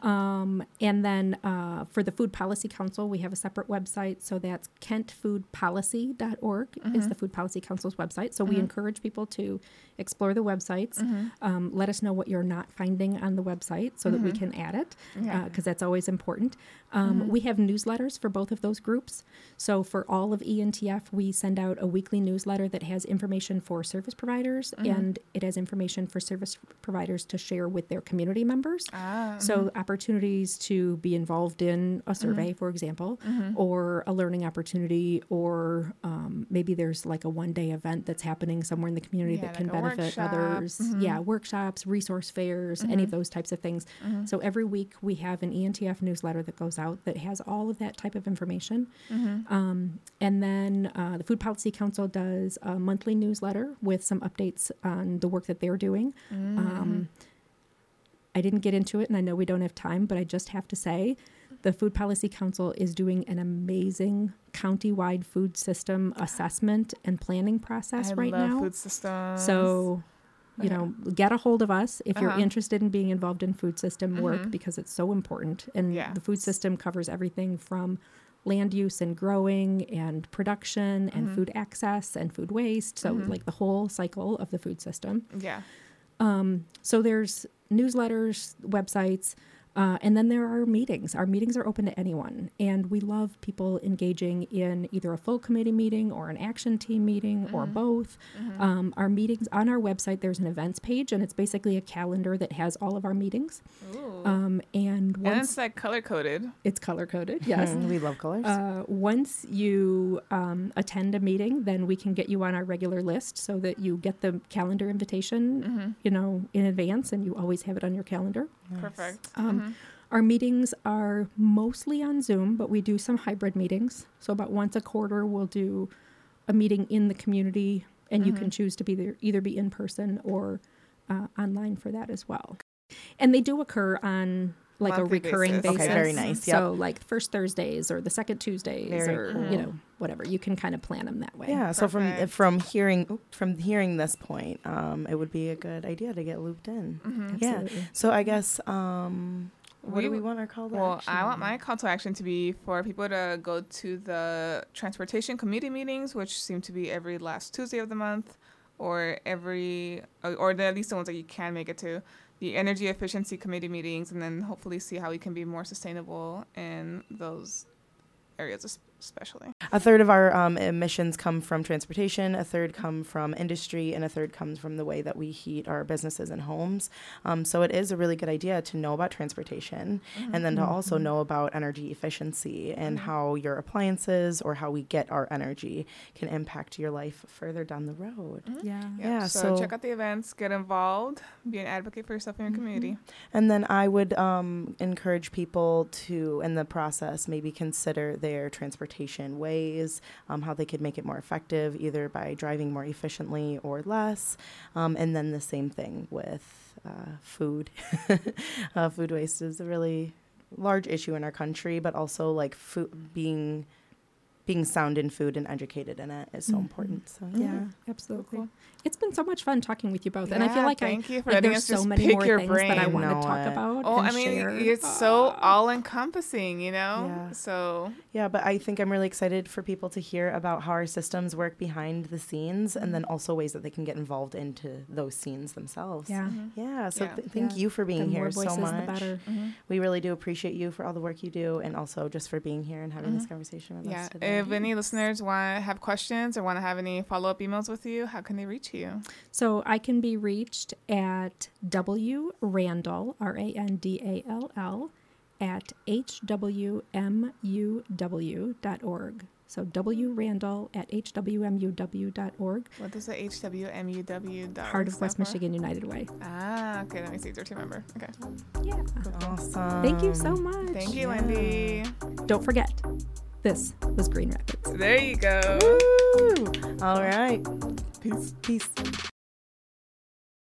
Um, and then uh, for the Food Policy Council, we have a separate website. So that's kentfoodpolicy.org is the Food Policy Council's website. So we encourage people to explore the websites. Um, let us know what you're not finding on the website so that we can add it because Yeah. that's always important. Um, mm-hmm. We have newsletters for both of those groups. So for all of ENTF, we send out a weekly newsletter that has information for service providers mm-hmm. and it has information for service providers to share with their community members. Ah, So mm-hmm. opportunities to be involved in a survey, for example, or a learning opportunity, or um, maybe there's like a one-day event that's happening somewhere in the community Yeah, that can like benefit workshop. others. Yeah, workshops, resource fairs, any of those types of things. So every week we have an ENTF newsletter that goes out that has all of that type of information. Um, and then uh, the Food Policy Council does a monthly newsletter with some updates on the work that they're doing. Um, I didn't get into it, and I know we don't have time, but I just have to say the Food Policy Council is doing an amazing county-wide food system assessment and planning process I right love now. food systems. So, you Okay. know, get a hold of us if you're Uh-huh. interested in being involved in food system work because it's so important. And Yeah. the food system covers everything from land use and growing and production and food access and food waste. So, like the whole cycle of the food system. yeah. Um, so there's newsletters, websites, uh, and then there are meetings. Our meetings are open to anyone, and we love people engaging in either a full committee meeting or an action team meeting or both. Um, our meetings on our website, there's an events page, and it's basically a calendar that has all of our meetings. Ooh. Um, and and once it's like color coded. it's color coded, yes. Mm, we love colors. Uh, once you um, attend a meeting, then we can get you on our regular list so that you get the calendar invitation, you know, in advance, and you always have it on your calendar. Perfect. Um, Our meetings are mostly on Zoom, but we do some hybrid meetings. So about once a quarter, we'll do a meeting in the community, and you can choose to be there, either be in person or uh, online for that as well. And they do occur on like Monthly a recurring basis. basis. Okay, very nice, yep. So like first Thursdays or the second Tuesdays Very or cool. you know whatever. You can kind of plan them that way. Yeah. So from from hearing from hearing this point, um, it would be a good idea to get looped in. Yeah. Absolutely. So I guess um, what do We- we want our call to Well, action? I want my call to action to be for people to go to the transportation committee meetings, which seem to be every last Tuesday of the month, or every, or or the, at least the ones that you can make it to, the energy efficiency committee meetings, and then hopefully see how we can be more sustainable in those areas especially. A third of our um, emissions come from transportation, a third come from industry, and a third comes from the way that we heat our businesses and homes. Um, so it is a really good idea to know about transportation and then to also know about energy efficiency and how your appliances or how we get our energy can impact your life further down the road. Yeah. Yep, Yeah, so, so- check out the events, get involved, be an advocate for yourself and your community. And then I would um, encourage people to, in the process, maybe consider their transportation ways, um, how they could make it more effective, either by driving more efficiently or less. Um, and then the same thing with uh, food. [laughs] uh, food waste is a really large issue in our country, but also like food being being sound in food and educated in it is so Mhm. important. So Yeah, yeah. absolutely. Cool. It's been so much fun talking with you both, and I feel Yeah, like I you for like there's us so many more things brain. that I I want to talk about. Oh, and I mean, share. it's so all encompassing, you know? Yeah. So, Yeah, but I think I'm really excited for people to hear about how our systems work behind the scenes and then also ways that they can get involved into those scenes themselves. Yeah. mhm. Yeah, so Yeah. th- thank Yeah. you for The being more here voices, so much. the better. Mhm. We really do appreciate you for all the work you do and also just for being here and having this Mhm. conversation with Yeah. us today. If any listeners want to have questions or want to have any follow up emails with you, how can they reach you? So I can be reached at W Randall, R A N D A L L, at hwmuw.org. So W Randall at hwmuw.org, What does the HWMUW dot Heart of West? Michigan United Way. Ah, okay, that makes it easier to remember. Okay. Yeah. awesome. Thank you so much. Thank you, Yeah. Wende. Don't forget, this was Green Rapids. There you go. Woo! All right. Peace. Peace.